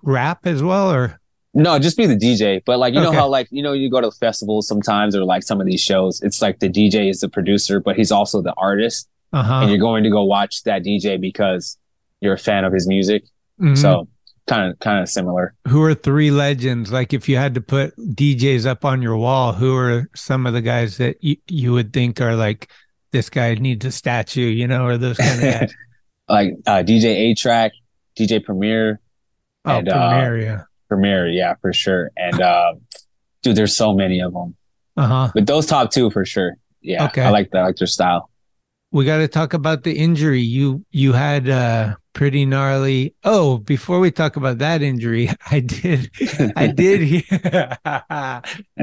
rap as well or? no, just be the DJ. But like you know how like you know you go to festivals sometimes or like some of these shows. It's like the DJ is the producer, but he's also the artist, Uh huh. and you're going to go watch that DJ because you're a fan of his music. Mm-hmm. So kind of kind of similar. who are three legends? Like if you had to put DJs up on your wall, who are some of the guys that you, you would think are like, this guy needs a statue, you know, or those kind of guys? like uh, DJ A-Trak, DJ Premier, Oh, And, uh, Premier, yeah. Premier, yeah, for sure. And uh, dude, there's so many of them, Uh huh. but those top two for sure. Yeah, Okay. I like that. I like their style. We got to talk about the injury. You you had uh pretty gnarly. Oh, before we talk about that injury, I did, I did hear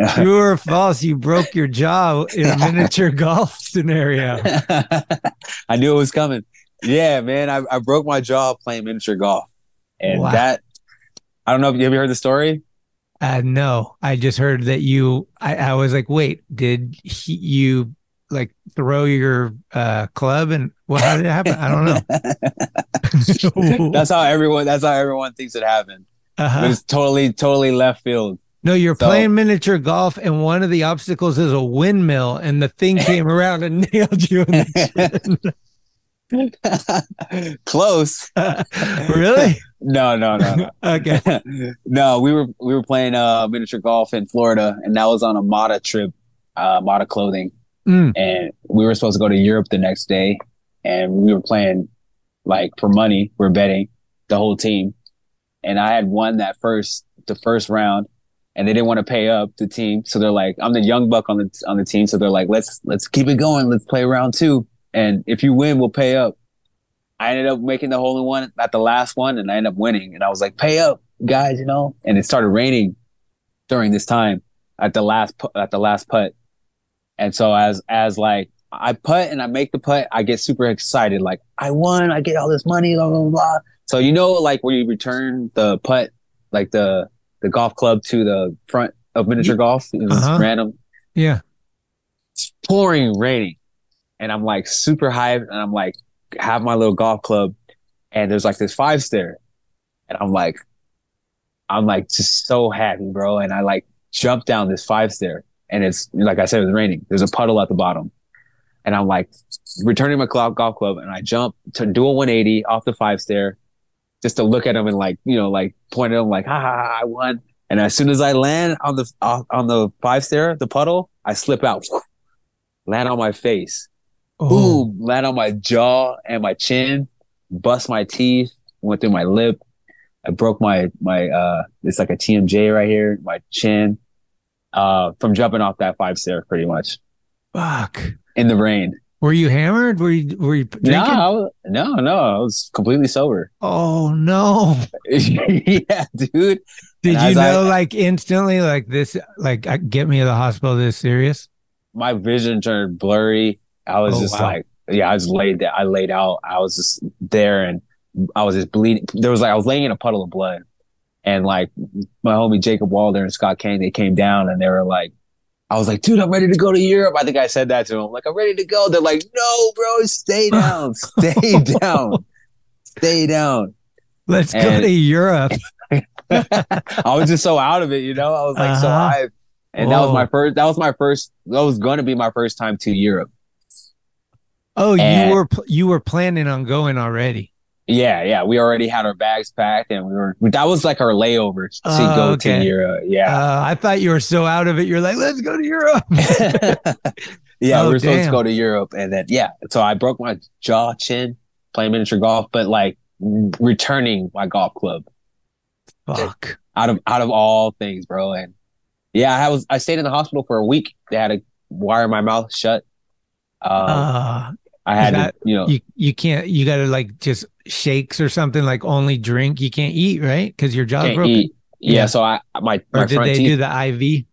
true or false. You broke your jaw in a miniature golf scenario. I knew it was coming. Yeah, man, I, I broke my jaw playing miniature golf, and Wow. that I don't know if you you heard the story. Uh, no, I just heard that you. I, I was like, wait, did he, you like throw your uh, club and well, how did it happen? I don't know. that's how everyone. That's how everyone thinks it happened. Uh-huh. It's totally, totally left field. No, you're So- playing miniature golf, and one of the obstacles is a windmill, and the thing came around and nailed you in the Close. really? No, no, no, no. Okay. no, we were we were playing uh miniature golf in Florida, and that was on a Mata trip, uh Mata clothing, Mm. and we were supposed to go to Europe the next day, and we were playing like for money. We are betting the whole team, and I had won that first the first round, and they didn't want to pay up the team, so they're like, I'm the young buck on the on the team, so they're like, let's let's keep it going, let's play round two, and if you win, we'll pay up. I ended up making the hole in one at the last one, and I ended up winning. And I was like, "Pay up, guys!" You know. And it started raining during this time at the last at the last putt. And so as as like I putt and I make the putt, I get super excited. Like I won, I get all this money, blah blah blah. So you know, like when you return the putt, like the the golf club to the front of miniature golf, it was Uh-huh. random Yeah. it's pouring raining and i'm like super hyped and i'm like have my little golf club and there's like this five stair and i'm like i'm like just so happy bro and i like jump down this five stair and it's like i said it was raining there's a puddle at the bottom and i'm like returning my golf club and i jump to do a 180 off the five stair just to look at him and like you know like point at him like ha ha, ha i won and as soon as i land on the off- on the five stair the puddle i slip out land on my face Oh. boom land on my jaw and my chin bust my teeth went through my lip i broke my my uh it's like a tmj right here my chin uh from jumping off that five stair pretty much Fuck. In the rain Were you hammered? Were you were you drinking? no, no no i was completely sober Oh no. yeah dude Did And you as I- know like instantly like this like uh, get me to the hospital this serious? my vision turned blurry. I was Oh, just wow. like, yeah, I was laid there. I laid out. I was just there and I was just bleeding. There was like, I was laying in a puddle of blood. And like my homie Jacob Walder and Scott Kane, they came down and they were like, I was like, dude, I'm ready to go to Europe. I think I said that to them. Like, I'm ready to go. They're like, no, bro, stay down, stay down, stay down. Let's go to Europe. I was just so out of it, you know. I was like so Uh-huh. hyped, and that was my first. That was my first. That was going to be my first time to Europe. Oh, you were you were planning on going already. Yeah, yeah. We already had our bags packed, and we were. That was like our layover to Oh, go okay. to Europe. Yeah, Uh, I thought you were so out of it. You're like, let's go to Europe. yeah. oh, we were supposed to go to Europe, and then yeah. So I broke my jaw, chin, playing miniature golf, but like returning my golf club Fuck. out of out of all things, bro. And yeah, I was. I stayed in the hospital for a week. They had to wire my mouth shut. Um, Uh, I had that- to, you know, you you can't. You got to like just shakes or something. Like only drink. You can't eat, right? Because your jaw's broken. eat. Yeah, Yeah. so I my Or did they teeth. do the IV?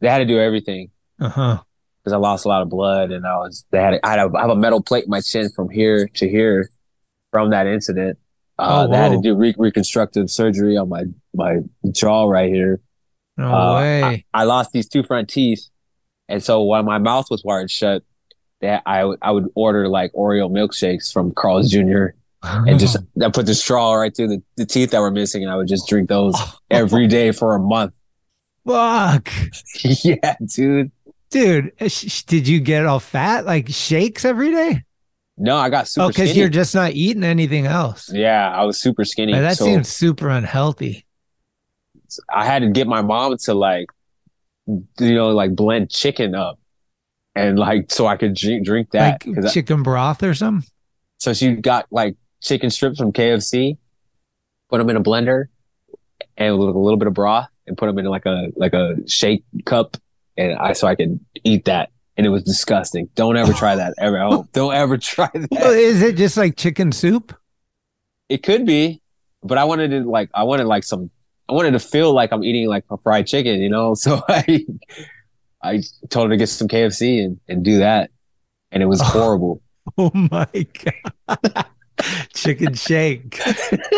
they had to do everything. Uh huh. because I lost a lot of blood and I was they had I had a, I have a metal plate in my chin from here to here from that incident. Uh, Oh, they had to do re- reconstructive surgery on my my jaw right here. No Uh, way. I lost these two front teeth, and so while my mouth was wired shut, that I I would order like Oreo milkshakes from Carl's Jr. and just I put the straw right through the, the teeth that were missing, and I would just drink those every day for a month. Fuck, yeah, dude. dude. uh, sh- Did you get all fat? Like shakes every day? No, I got super Oh, because you're just not eating anything else. yeah, I was super skinny. Man, that so- seems super unhealthy. I had to get my mom to like, you know, like blend chicken up, and like so I could drink drink that. like 'Cause I- chicken broth or something. so she got like chicken strips from KFC, put them in a blender, and with a little bit of broth, and put them in like a like a shake cup, and I so I could eat that. And it was disgusting. Don't ever try that ever. home. Don't ever try Well, that. is it just like chicken soup? It could be, but I wanted to like I wanted like some I wanted to feel like I'm eating like a fried chicken, you know. So I I told her to get some KFC and, and do that, and it was horrible. Oh my god. Chicken shake.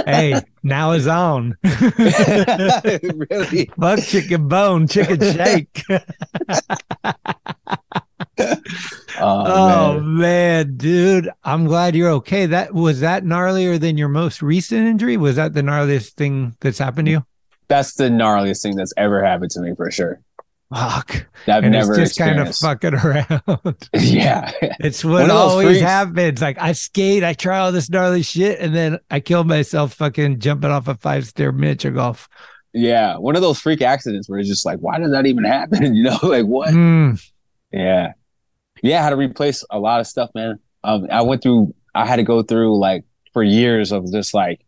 hey, now is on. really? Fuck chicken bone, chicken shake. Oh, Oh man. man, dude, I'm glad you're okay. That was that gnarlier than your most recent injury. Was that the gnarliest thing that's happened to you? That's the gnarliest thing that's ever happened to me for sure. Fuck. that I've and never it's just kind of fucking around. yeah. It's what always happens. Like I skate, I try all this gnarly shit, and then I kill myself fucking jumping off a five stair miniature golf. Yeah. One of those freak accidents where it's just like, why did that even happen? You know, like what? Mm, Yeah. Yeah, I had to replace a lot of stuff, man. Um, I went through, I had to go through like for years of just like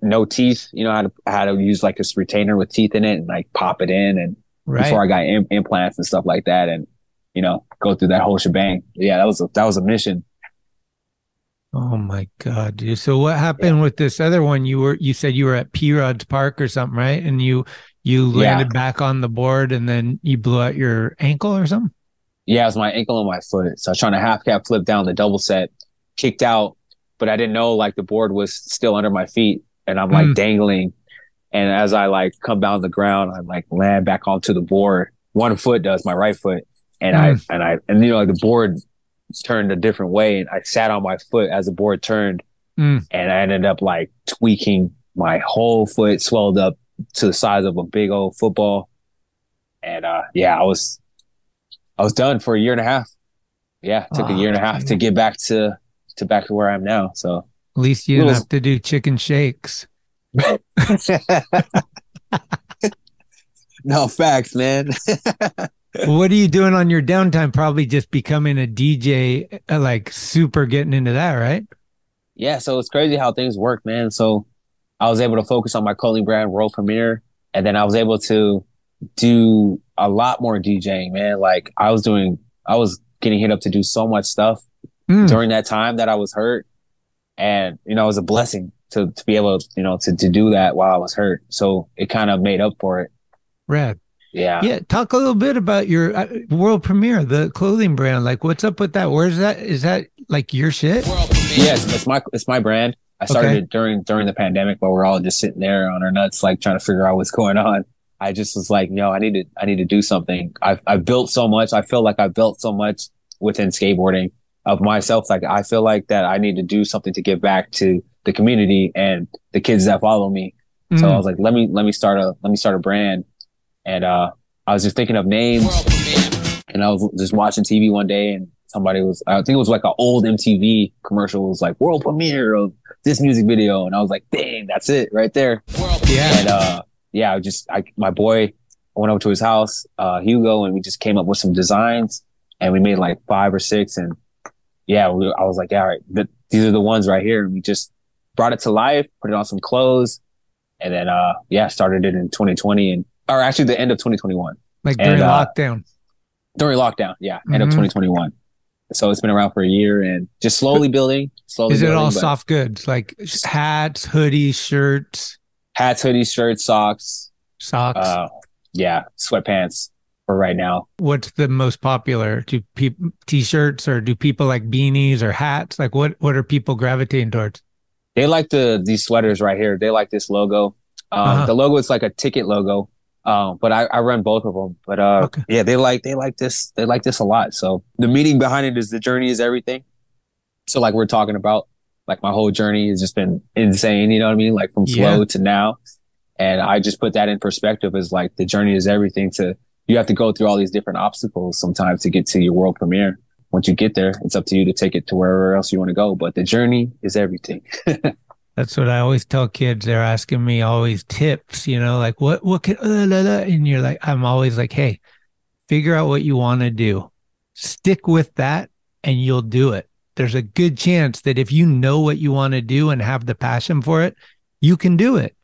no teeth. You know, I had to, I had to use like this retainer with teeth in it and like pop it in and right. before I got Im- implants and stuff like that. And, you know, go through that whole shebang. Yeah, that was a, that was a mission. oh my god, dude. So what happened with this other one? You were you said you were at P Rod's Park or something, right? And you you Yeah. landed back on the board and then you blew out your ankle or something? Yeah, it was my ankle and my foot. So I was trying to half cab flip down the double set, kicked out, but I didn't know like the board was still under my feet and I'm like Mm. dangling. And as I like come down the ground, I like land back onto the board. One foot does my right foot. And I, and I, and you know, like the board turned a different way and I sat on my foot as the board turned Mm. and I ended up like tweaking my whole foot swelled up to the size of a big old football. And, uh, yeah, I was, I was done for a year and a half. Yeah, took a Oh, year and a half to get back to to back to where I am now. So At least you didn't have to do chicken shakes. no facts, man. what are you doing on your downtime? Probably just becoming a DJ, uh, like super getting into that, right? yeah, so it's crazy how things work, man. So I was able to focus on my clothing brand world premiere, and then I was able to do a lot more DJing, man. Like I was doing, I was getting hit up to do so much stuff Mm. during that time that I was hurt, and you know, it was a blessing to to be able, you know, to to do that while I was hurt. So it kind of made up for it. Rad. Yeah. Yeah, talk a little bit about your uh, world premiere, the clothing brand. Like, what's up with that? Where's that? Is that like your shit? Yes, it's my it's my brand. I started Okay. it during during the pandemic while we're all just sitting there on our nuts, like trying to figure out what's going on. I just was like, no, I need to I need to do something. I've I've built so much. I feel like I've built so much within skateboarding of myself. Like I feel like that I need to do something to give back to the community and the kids that follow me. So I Mm. was like, let me let me start a let me start a brand. And uh I was just thinking of names and I was just watching TV one day and somebody was I think it was like an old MTV commercial it was like world premiere of this music video and I was like, dang, that's it right there. Yeah. And uh yeah, I just I my boy I went over to his house, uh Hugo, and we just came up with some designs and we made like five or six and yeah, we, I was like, all right, th- these are the ones right here. And we just brought it to life, put it on some clothes, and then uh yeah, started it in 2020 and or actually the end of 2021 Like And, during uh, lockdown. during lockdown. Yeah, end of Mhm. 2021. So it's been around for a year and just slowly building. Slowly. Is it all building, soft goods like hats, hoodies, shirts, Hats, hoodies, shirts, socks. socks? Uh, yeah, sweatpants for right now. What's the most popular? Do people t-shirts or do people like beanies or hats? Like what what are people gravitating towards? They like the these sweaters right here. They like this logo. Um, Uh-huh. The logo is like a ticket logo. Um, but I, I run both of them. But uh, Okay. yeah, they like they like this. They like this a lot. So the meaning behind it is the journey is everything. So like we're talking about, like my whole journey has just been insane. You know what I mean? Like from flow Yeah. to now. And I just put that in perspective as like the journey is everything to you have to go through all these different obstacles sometimes to get to your world premiere. Once you get there, it's up to you to take it to wherever else you want to go. But the journey is everything. That's what I always tell kids. They're asking me always tips, you know, like what what can uh, la, la, and you're like, I'm always like, hey, figure out what you want to do, stick with that, and you'll do it. There's a good chance that if you know what you want to do and have the passion for it, you can do it.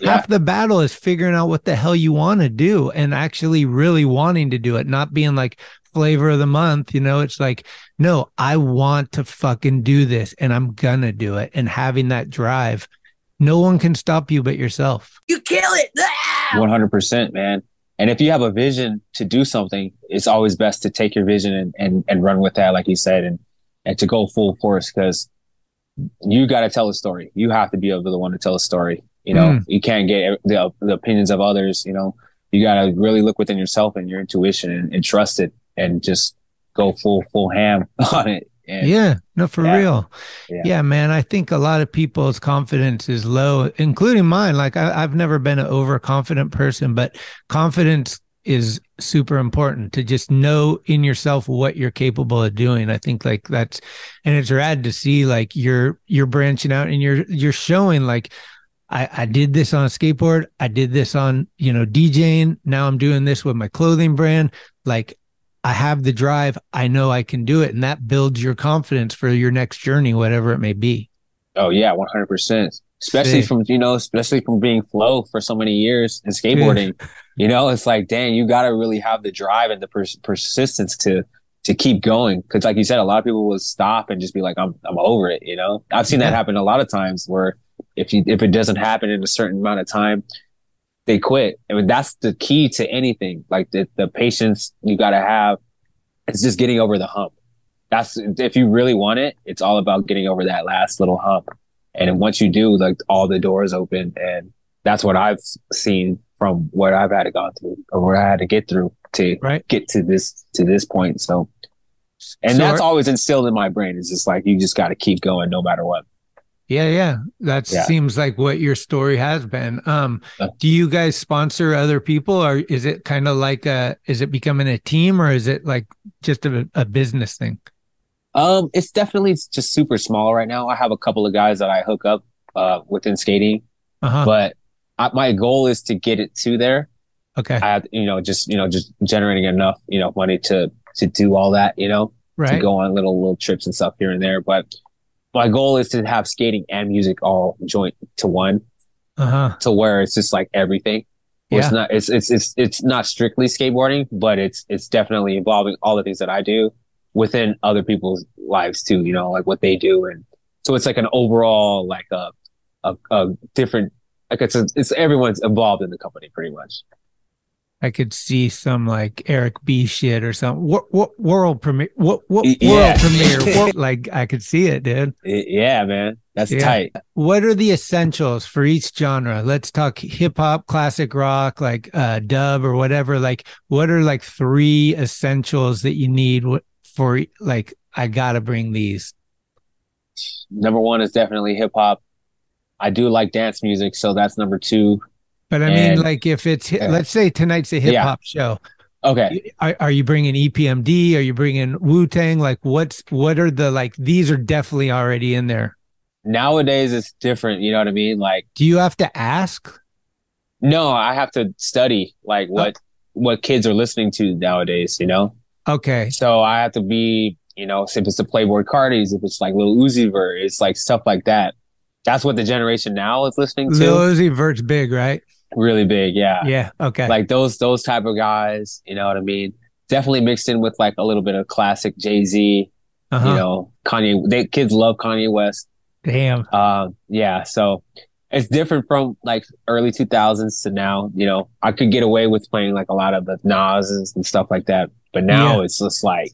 Yeah. Half the battle is figuring out what the hell you want to do and actually really wanting to do it, not being like flavor of the month. You know, it's like, no, I want to fucking do this and I'm gonna do it. And having that drive, no one can stop you but yourself. You kill it. One hundred percent, man. And if you have a vision to do something, it's always best to take your vision and and, and run with that, like you said, and and to go full force because you got to tell a story. You have to be able to the one to tell a story. You know, Mm. you can't get the, the opinions of others. You know, you got to really look within yourself and your intuition and, and trust it and just go full full ham on it. And yeah, no, for Yeah. real. Yeah. Yeah. man. I think a lot of people's confidence is low, including mine. Like I, I've never been an overconfident person, but confidence is super important to just know in yourself what you're capable of doing. I think like that's and it's rad to see like you're you're branching out and you're you're showing like I, I did this on a skateboard. I did this on, you know, DJing. Now I'm doing this with my clothing brand. Like I have the drive. I know I can do it. And that builds your confidence for your next journey, whatever it may be. Oh yeah, one hundred percent. Especially Sick. from you know, especially from being flow for so many years in skateboarding. you know, it's like, dang, you got to really have the drive and the pers- persistence to to keep going. Because, like you said, a lot of people will stop and just be like, "I'm I'm over it." You know, I've seen that happen a lot of times where if you if it doesn't happen in a certain amount of time, they quit. I mean, that's the key to anything. Like the the patience you got to have. It's just getting over the hump. That's if you really want it, it's all about getting over that last little hump. And once you do, like all the doors open, and that's what I've seen from what I've had to go through or what I had to get through to Right. get to this to this point. So, and So that's are- always instilled in my brain. It's just like you just got to keep going no matter what. Yeah, yeah. That Yeah. seems like what your story has been. Um, do you guys sponsor other people or is it kind of like a is it becoming a team or is it like just a, a business thing? Um, it's definitely just super small right now. I have a couple of guys that I hook up uh within skating, Uh-huh. but I, my goal is to get it to there. Okay. I have, you know, just you know, just generating enough, you know, money to to do all that, you know, to go on little little trips and stuff here and there. But my goal is to have skating and music all joint to one, Uh-huh. to where it's just like everything. Where It's not it's it's it's it's not strictly skateboarding, but it's it's definitely involving all the things that I do within other people's lives too, you know, like what they do. And so it's like an overall like a a, a different like it's a, it's everyone's involved in the company pretty much. I could see some like Eric B shit or something. What what world premiere? What what Y- world premiere? What, like I could see it, dude. Yeah, man. That's Yeah. tight. What are the essentials for each genre? Let's talk hip hop, classic rock, like uh dub or whatever. Like what are like three essentials that you need for like I got to bring these. Number one is definitely hip hop. I do like dance music, so that's number two. But I mean And- like if it's let's say tonight's a hip Yeah. hop show. Okay. Are, are you bringing EPMD? Are you bringing Wu Tang? Like, what's what are the like? These are definitely already in there. Nowadays it's different, you know what I mean? Like Do you have to ask? no, I have to study like what what kids are listening to nowadays, you know? Okay, So I have to be, you know, if it's the Playboi Cartis, if it's like Lil Uzi Vert, it's like stuff like that. That's what the generation now is listening to. Lil Uzi Vert's big, right? Really big, yeah. Yeah. Okay. Like those those type of guys, you know what I mean? Definitely mixed in with like a little bit of classic Jay Z, Uh-huh. you know, Kanye. They kids love Kanye West. Damn. Um, yeah, so it's different from like early 2000s to now. You know, I could get away with playing like a lot of the Nas's and stuff like that, but now Yeah. it's just like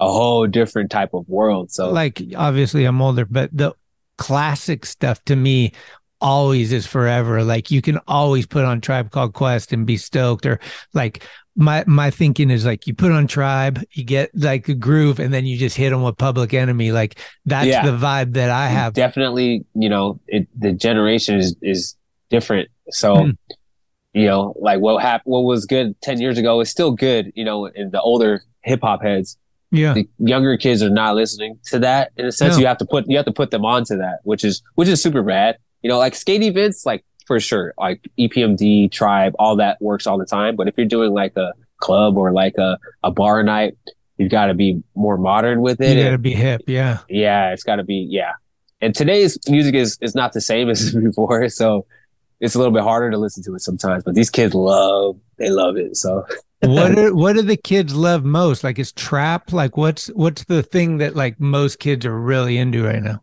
a whole different type of world. So Like, obviously, I'm older, but the classic stuff to me always is forever. Like, you can always put on Tribe Called Quest and be stoked, or like. My my thinking is like you put on tribe, you get like a groove, and then you just hit them with Public Enemy. Like that's Yeah. the vibe that I have. definitely, you know, it, the generation is is different. So, Hmm. you know, like what happened, what was good ten years ago is still good. You know, in the older hip hop heads, Yeah, the younger kids are not listening to that. In a sense, No. you have to put you have to put them onto that, which is which is super bad. You know, like skate events, like for sure, like EPMD, Tribe, all that works all the time. But if you're doing like a club or like a a bar night, you've got to be more modern with it. you and- gotta be hip. Yeah, yeah, it's got to be yeah. And today's music is is not the same as before, so it's a little bit harder to listen to it sometimes. But these kids love they love it. So what are, what do the kids love most? Like is trap like what's what's the thing that like most kids are really into right now?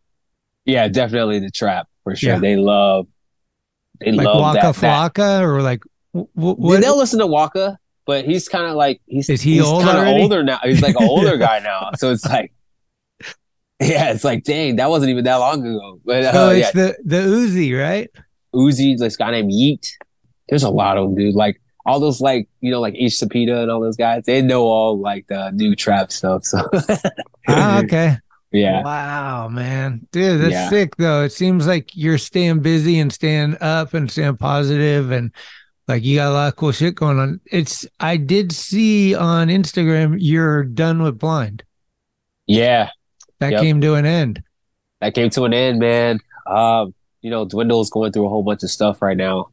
yeah, definitely the trap for sure. Yeah. They love they Like love Waka that. Flocka or like wh- wh- They- what? They'll listen to Waka, but he's kind of like he's Is he he's old kind of older now. He's like an older guy now, so it's like. Yeah, it's like, dang, that wasn't even that long ago. But uh, So yeah, it's the the Uzi, right? Uzi, this guy named Yeat. There's a lot of them, dude. Like all those, like you know, like Ish Sapita and all those guys. They know all like the new trap stuff. So Ah, okay. Yeah, Wow, man. Dude, that's Yeah. sick though. It seems like you're staying busy and staying up and staying positive and like you got a lot of cool shit going on. It's I did see on Instagram you're done with blind. yeah, That Yep. came to an end. that came to an end, man. Um, you know, Dwindle's going through a whole bunch of stuff right now.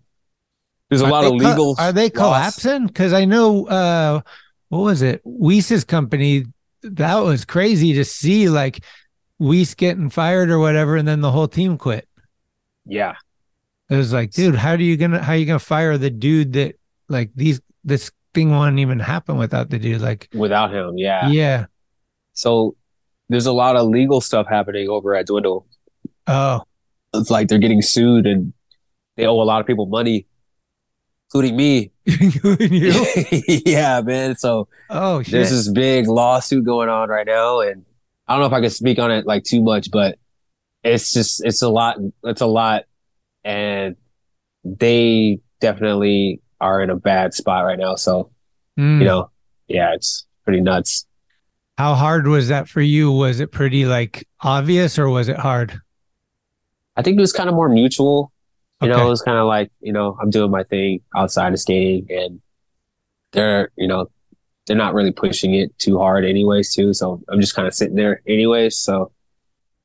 There's a Are lot of co- legal. are they loss. collapsing? Because I know uh what was it? Weiss's company, that was crazy to see like Weiss getting fired or whatever, and then the whole team quit. Yeah, It was like, dude, how do you gonna how you gonna fire the dude that like these this thing wouldn't even happen without the dude? Like, without him, yeah. yeah. So there's a lot of legal stuff happening over at Dwindle. Oh, It's like they're getting sued and they owe a lot of people money, including me. Including you. yeah, man. So Oh shit. there's this big lawsuit going on right now, and I don't know if I can speak on it like too much, but it's just it's a lot. It's a lot, and they definitely are in a bad spot right now. So Mm. you know, yeah, it's pretty nuts. How hard was that for you? Was it pretty like obvious or was it hard? I think it was kind of more mutual. You know, it was kind of like, you know, I'm doing my thing outside of skating and they're, you know, they're not really pushing it too hard anyways too. So I'm just kind of sitting there anyways. So,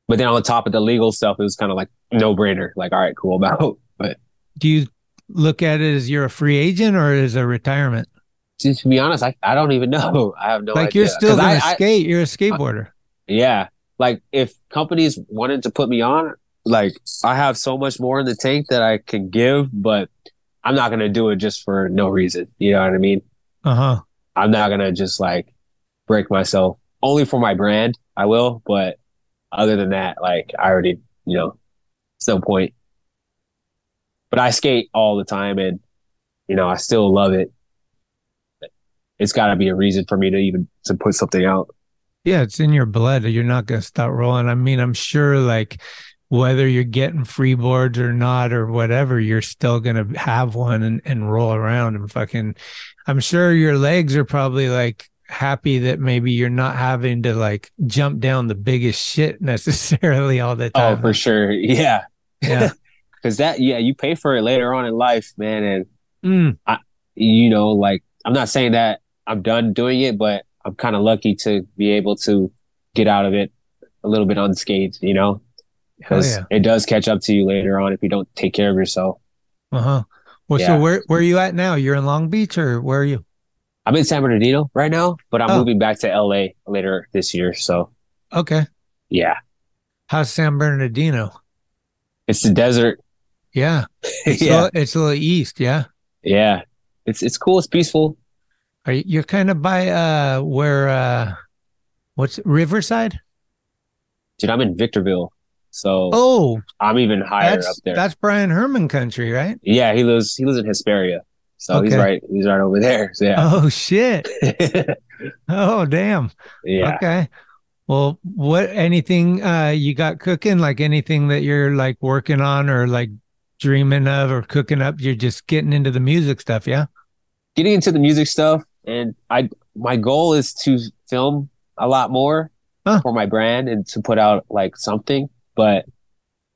but then on top of the legal stuff, it was kind of like no brainer. Like, all right, cool about, but Do you look at it as you're a free agent or as a retirement? to, to be honest, I, I don't even know. I have no like idea. you're still gonna I- I- skate. You're a skateboarder. Yeah. Like if companies wanted to put me on, like I have so much more in the tank that I can give, but I'm not gonna do it just for no reason. You know what I mean? Uh huh. I'm not gonna just like break myself only for my brand. I will, but other than that, like I already, you know, it's no point. But I skate all the time and you know, I still love it. It's gotta be a reason for me to even to put something out. Yeah, it's in your blood. You're not gonna stop rolling. I mean, I'm sure like whether you're getting free boards or not or whatever, you're still gonna have one and, and roll around and fucking I'm sure your legs are probably like happy that maybe you're not having to like jump down the biggest shit necessarily all the time. Oh, for sure. Yeah. Yeah. Cause that, yeah, you pay for it later on in life, man. And Mm. I, you know, like I'm not saying that I'm done doing it, but I'm kind of lucky to be able to get out of it a little bit unscathed, you know, because yeah. it does catch up to you later on if you don't take care of yourself. Uh-huh. Well, Yeah. so where where are you at now? You're in Long Beach or where are you? I'm in San Bernardino right now, but I'm Oh. moving back to LA later this year. So Okay. yeah, How's San Bernardino? it's the desert. Yeah. It's, a yeah. little, it's a little east, yeah. Yeah. It's, it's cool. It's peaceful. Are you, you're kind of by uh where uh what's Riverside? Dude, I'm in Victorville. So Oh, I'm even higher up there. that's Brian Herman country, right? Yeah, he lives he lives in Hesperia. So he's right he's right over there. So yeah. Oh shit. Oh damn. yeah. Okay. Well, what anything uh you got cooking? Like anything that you're like working on or like dreaming of or cooking up? You're just getting into the music stuff, yeah? Getting into the music stuff and I my goal is to film a lot more Huh. for my brand and to put out like something, but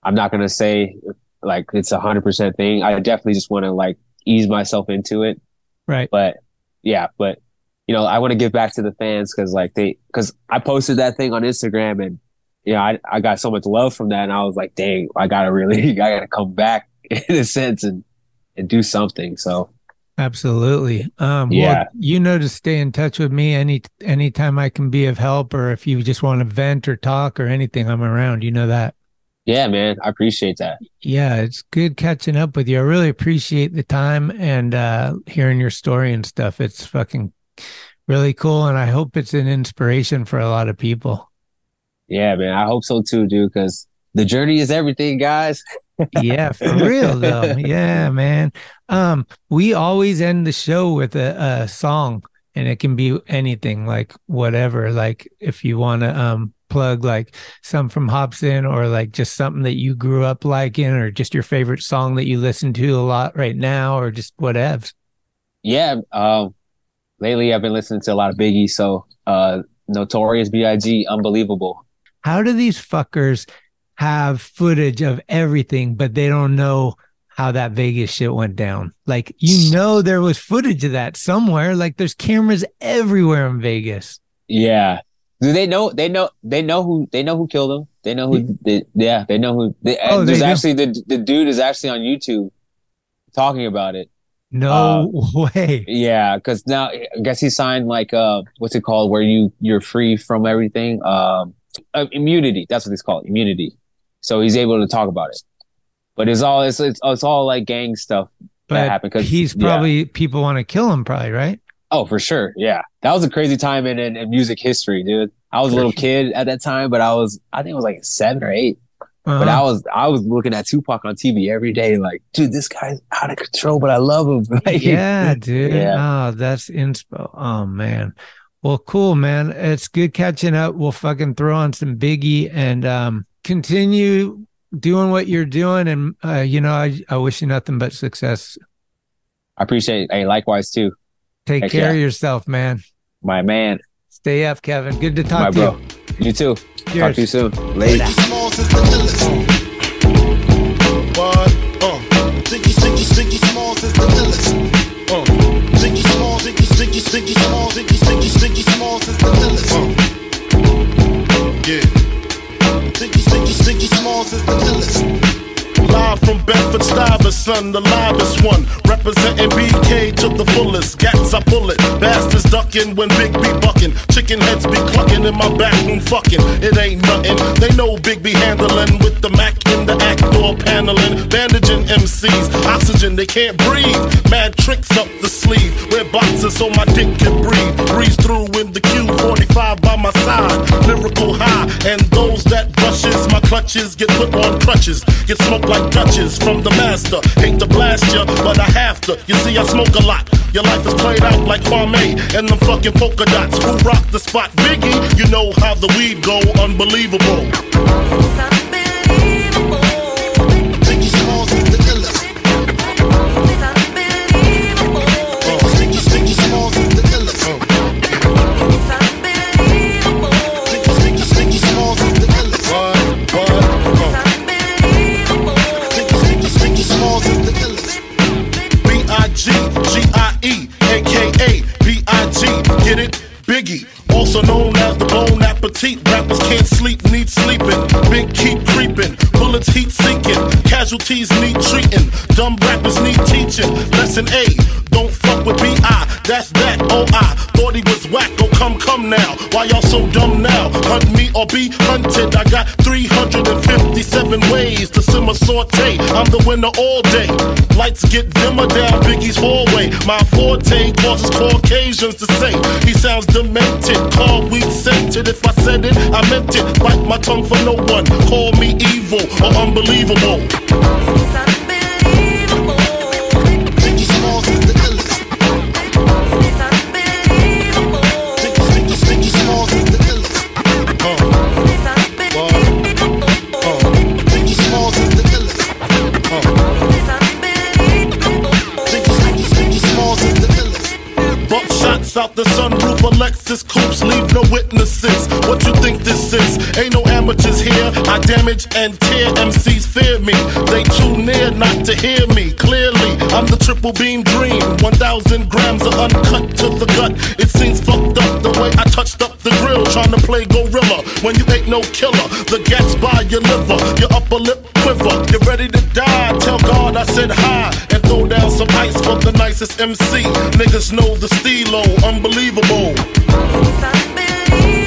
I'm not gonna say like it's a hundred percent thing. I definitely just wanna like ease myself into it. Right. But yeah, but you know, I want to give back to the fans because like they because I posted that thing on Instagram and you know, I I got so much love from that and I was like, dang, I gotta really I gotta come back in a sense and and do something. So Absolutely. Um well, you know to stay in touch with me any anytime I can be of help or if you just want to vent or talk or anything, I'm around. You know that. Yeah, man, I appreciate that. Yeah, it's good catching up with you. I really appreciate the time and uh hearing your story and stuff. It's fucking really cool and I hope it's an inspiration for a lot of people. Yeah, man, I hope so too, dude. Because the journey is everything, guys. yeah, for real though. Yeah, man. Um, we always end the show with a, a song, and it can be anything, like whatever. Like if you want to um plug like some from Hopsin or like just something that you grew up liking or just your favorite song that you listen to a lot right now or just whatever. Yeah, um, lately I've been listening to a lot of Biggie, so uh, Notorious B.I.G. Unbelievable. How do these fuckers have footage of everything, but they don't know how that Vegas shit went down? Like, you know, there was footage of that somewhere. Like, there's cameras everywhere in Vegas. Yeah. Do they know? They know. They know who. They know who killed him. They know who. They, yeah, they know who. They, Oh, there's actually the the dude is actually on YouTube talking about it. No way. Yeah, because now I guess he signed like uh, what's it called? Where you you're free from everything. Um, uh, immunity. That's what it's called. Immunity. So he's able to talk about it. But it's all it's it's, it's all like gang stuff that But happened. Because he's probably, people want to kill him, probably, right? Oh, for sure. Yeah. That was a crazy time in, in, in music history, dude. I was a little kid at that time, but I was, I think it was like seven or 8 But Uh-huh. I was, I was looking at Tupac on TV every day, like, dude, this guy's out of control, but I love him. Like, yeah, dude. Yeah. Oh, that's inspo. Oh man. Well, cool, man. It's good catching up. We'll fucking throw on some Biggie and um continue doing what you're doing. And uh, you know, I, I wish you nothing but success. I appreciate it. Hey, likewise too. Take Heck care yeah. of yourself, man. My man, Stay up, Kevin. Good to my talk to bro. you. You too. Cheers. Talk to you soon. Later. What? Uh. Uh. Yeah. Biggie, Biggie, Biggie Smalls is the illest. Live from Bedford Stuyvesant, the livest one. Representing BK to the fullest. Gats, I pull it. Bastards ducking when Big B bucking. Chicken heads be clucking in my back room fucking. It ain't nothing. They know Big B handling with the Mac in the act door paneling. Bandaging MCs. Oxygen, they can't breathe. Mad tricks up the sleeve. Wear boxes so my dick can breathe. Breeze through in the Q45 by my side. Lyrical high. And those that my clutches get put on crutches. Get smoked like Dutches from the master. Hate to blast ya, but I have to. You see, I smoke a lot. Your life is played out like Kwame and them fucking polka dots. Who rock the spot? Biggie, you know how the weed go. Unbelievable. Also known as the Bone Appetit. Rappers can't sleep, need sleeping. Big keep creeping, bullets heat seeking. Casualties need treating. Dumb rappers need teaching. Lesson A, don't fuck with B-I. That's that, oh I thought he was whack. Oh come, come now. Why y'all so dumb now? Hunt me or be hunted. I got 357 ways to simmer saute. I'm the winner all day. Lights get dimmer down Biggie's hallway. My forte causes Caucasians to say he sounds demented. Call weed scented. If I said it, I meant it. Bite my tongue for no one. Call me evil or unbelievable. Out the sunroof of Lexus coupes, leave no witnesses. What you think this is? Ain't no amateurs here. I damage and tear MCs fear me. They too near not to hear me clearly. I'm the triple beam dream. 1,000 grams of uncut to the gut. It seems fucked up the way I touched up the grill trying to play gorilla. When you ain't no killer, the gas by your liver, your upper lip quiver. You're ready to die. Tell God I said hi throw down some ice for the nicest MC. Niggas know the stilo, unbelievable. Biggie Smalls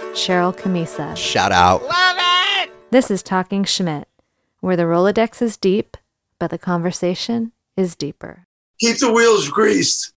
Sharal Camisa. Shout out. Love it! This is Talking Schmit, where the Rolodex is deep, but the conversation is deeper. Keep the wheels greased.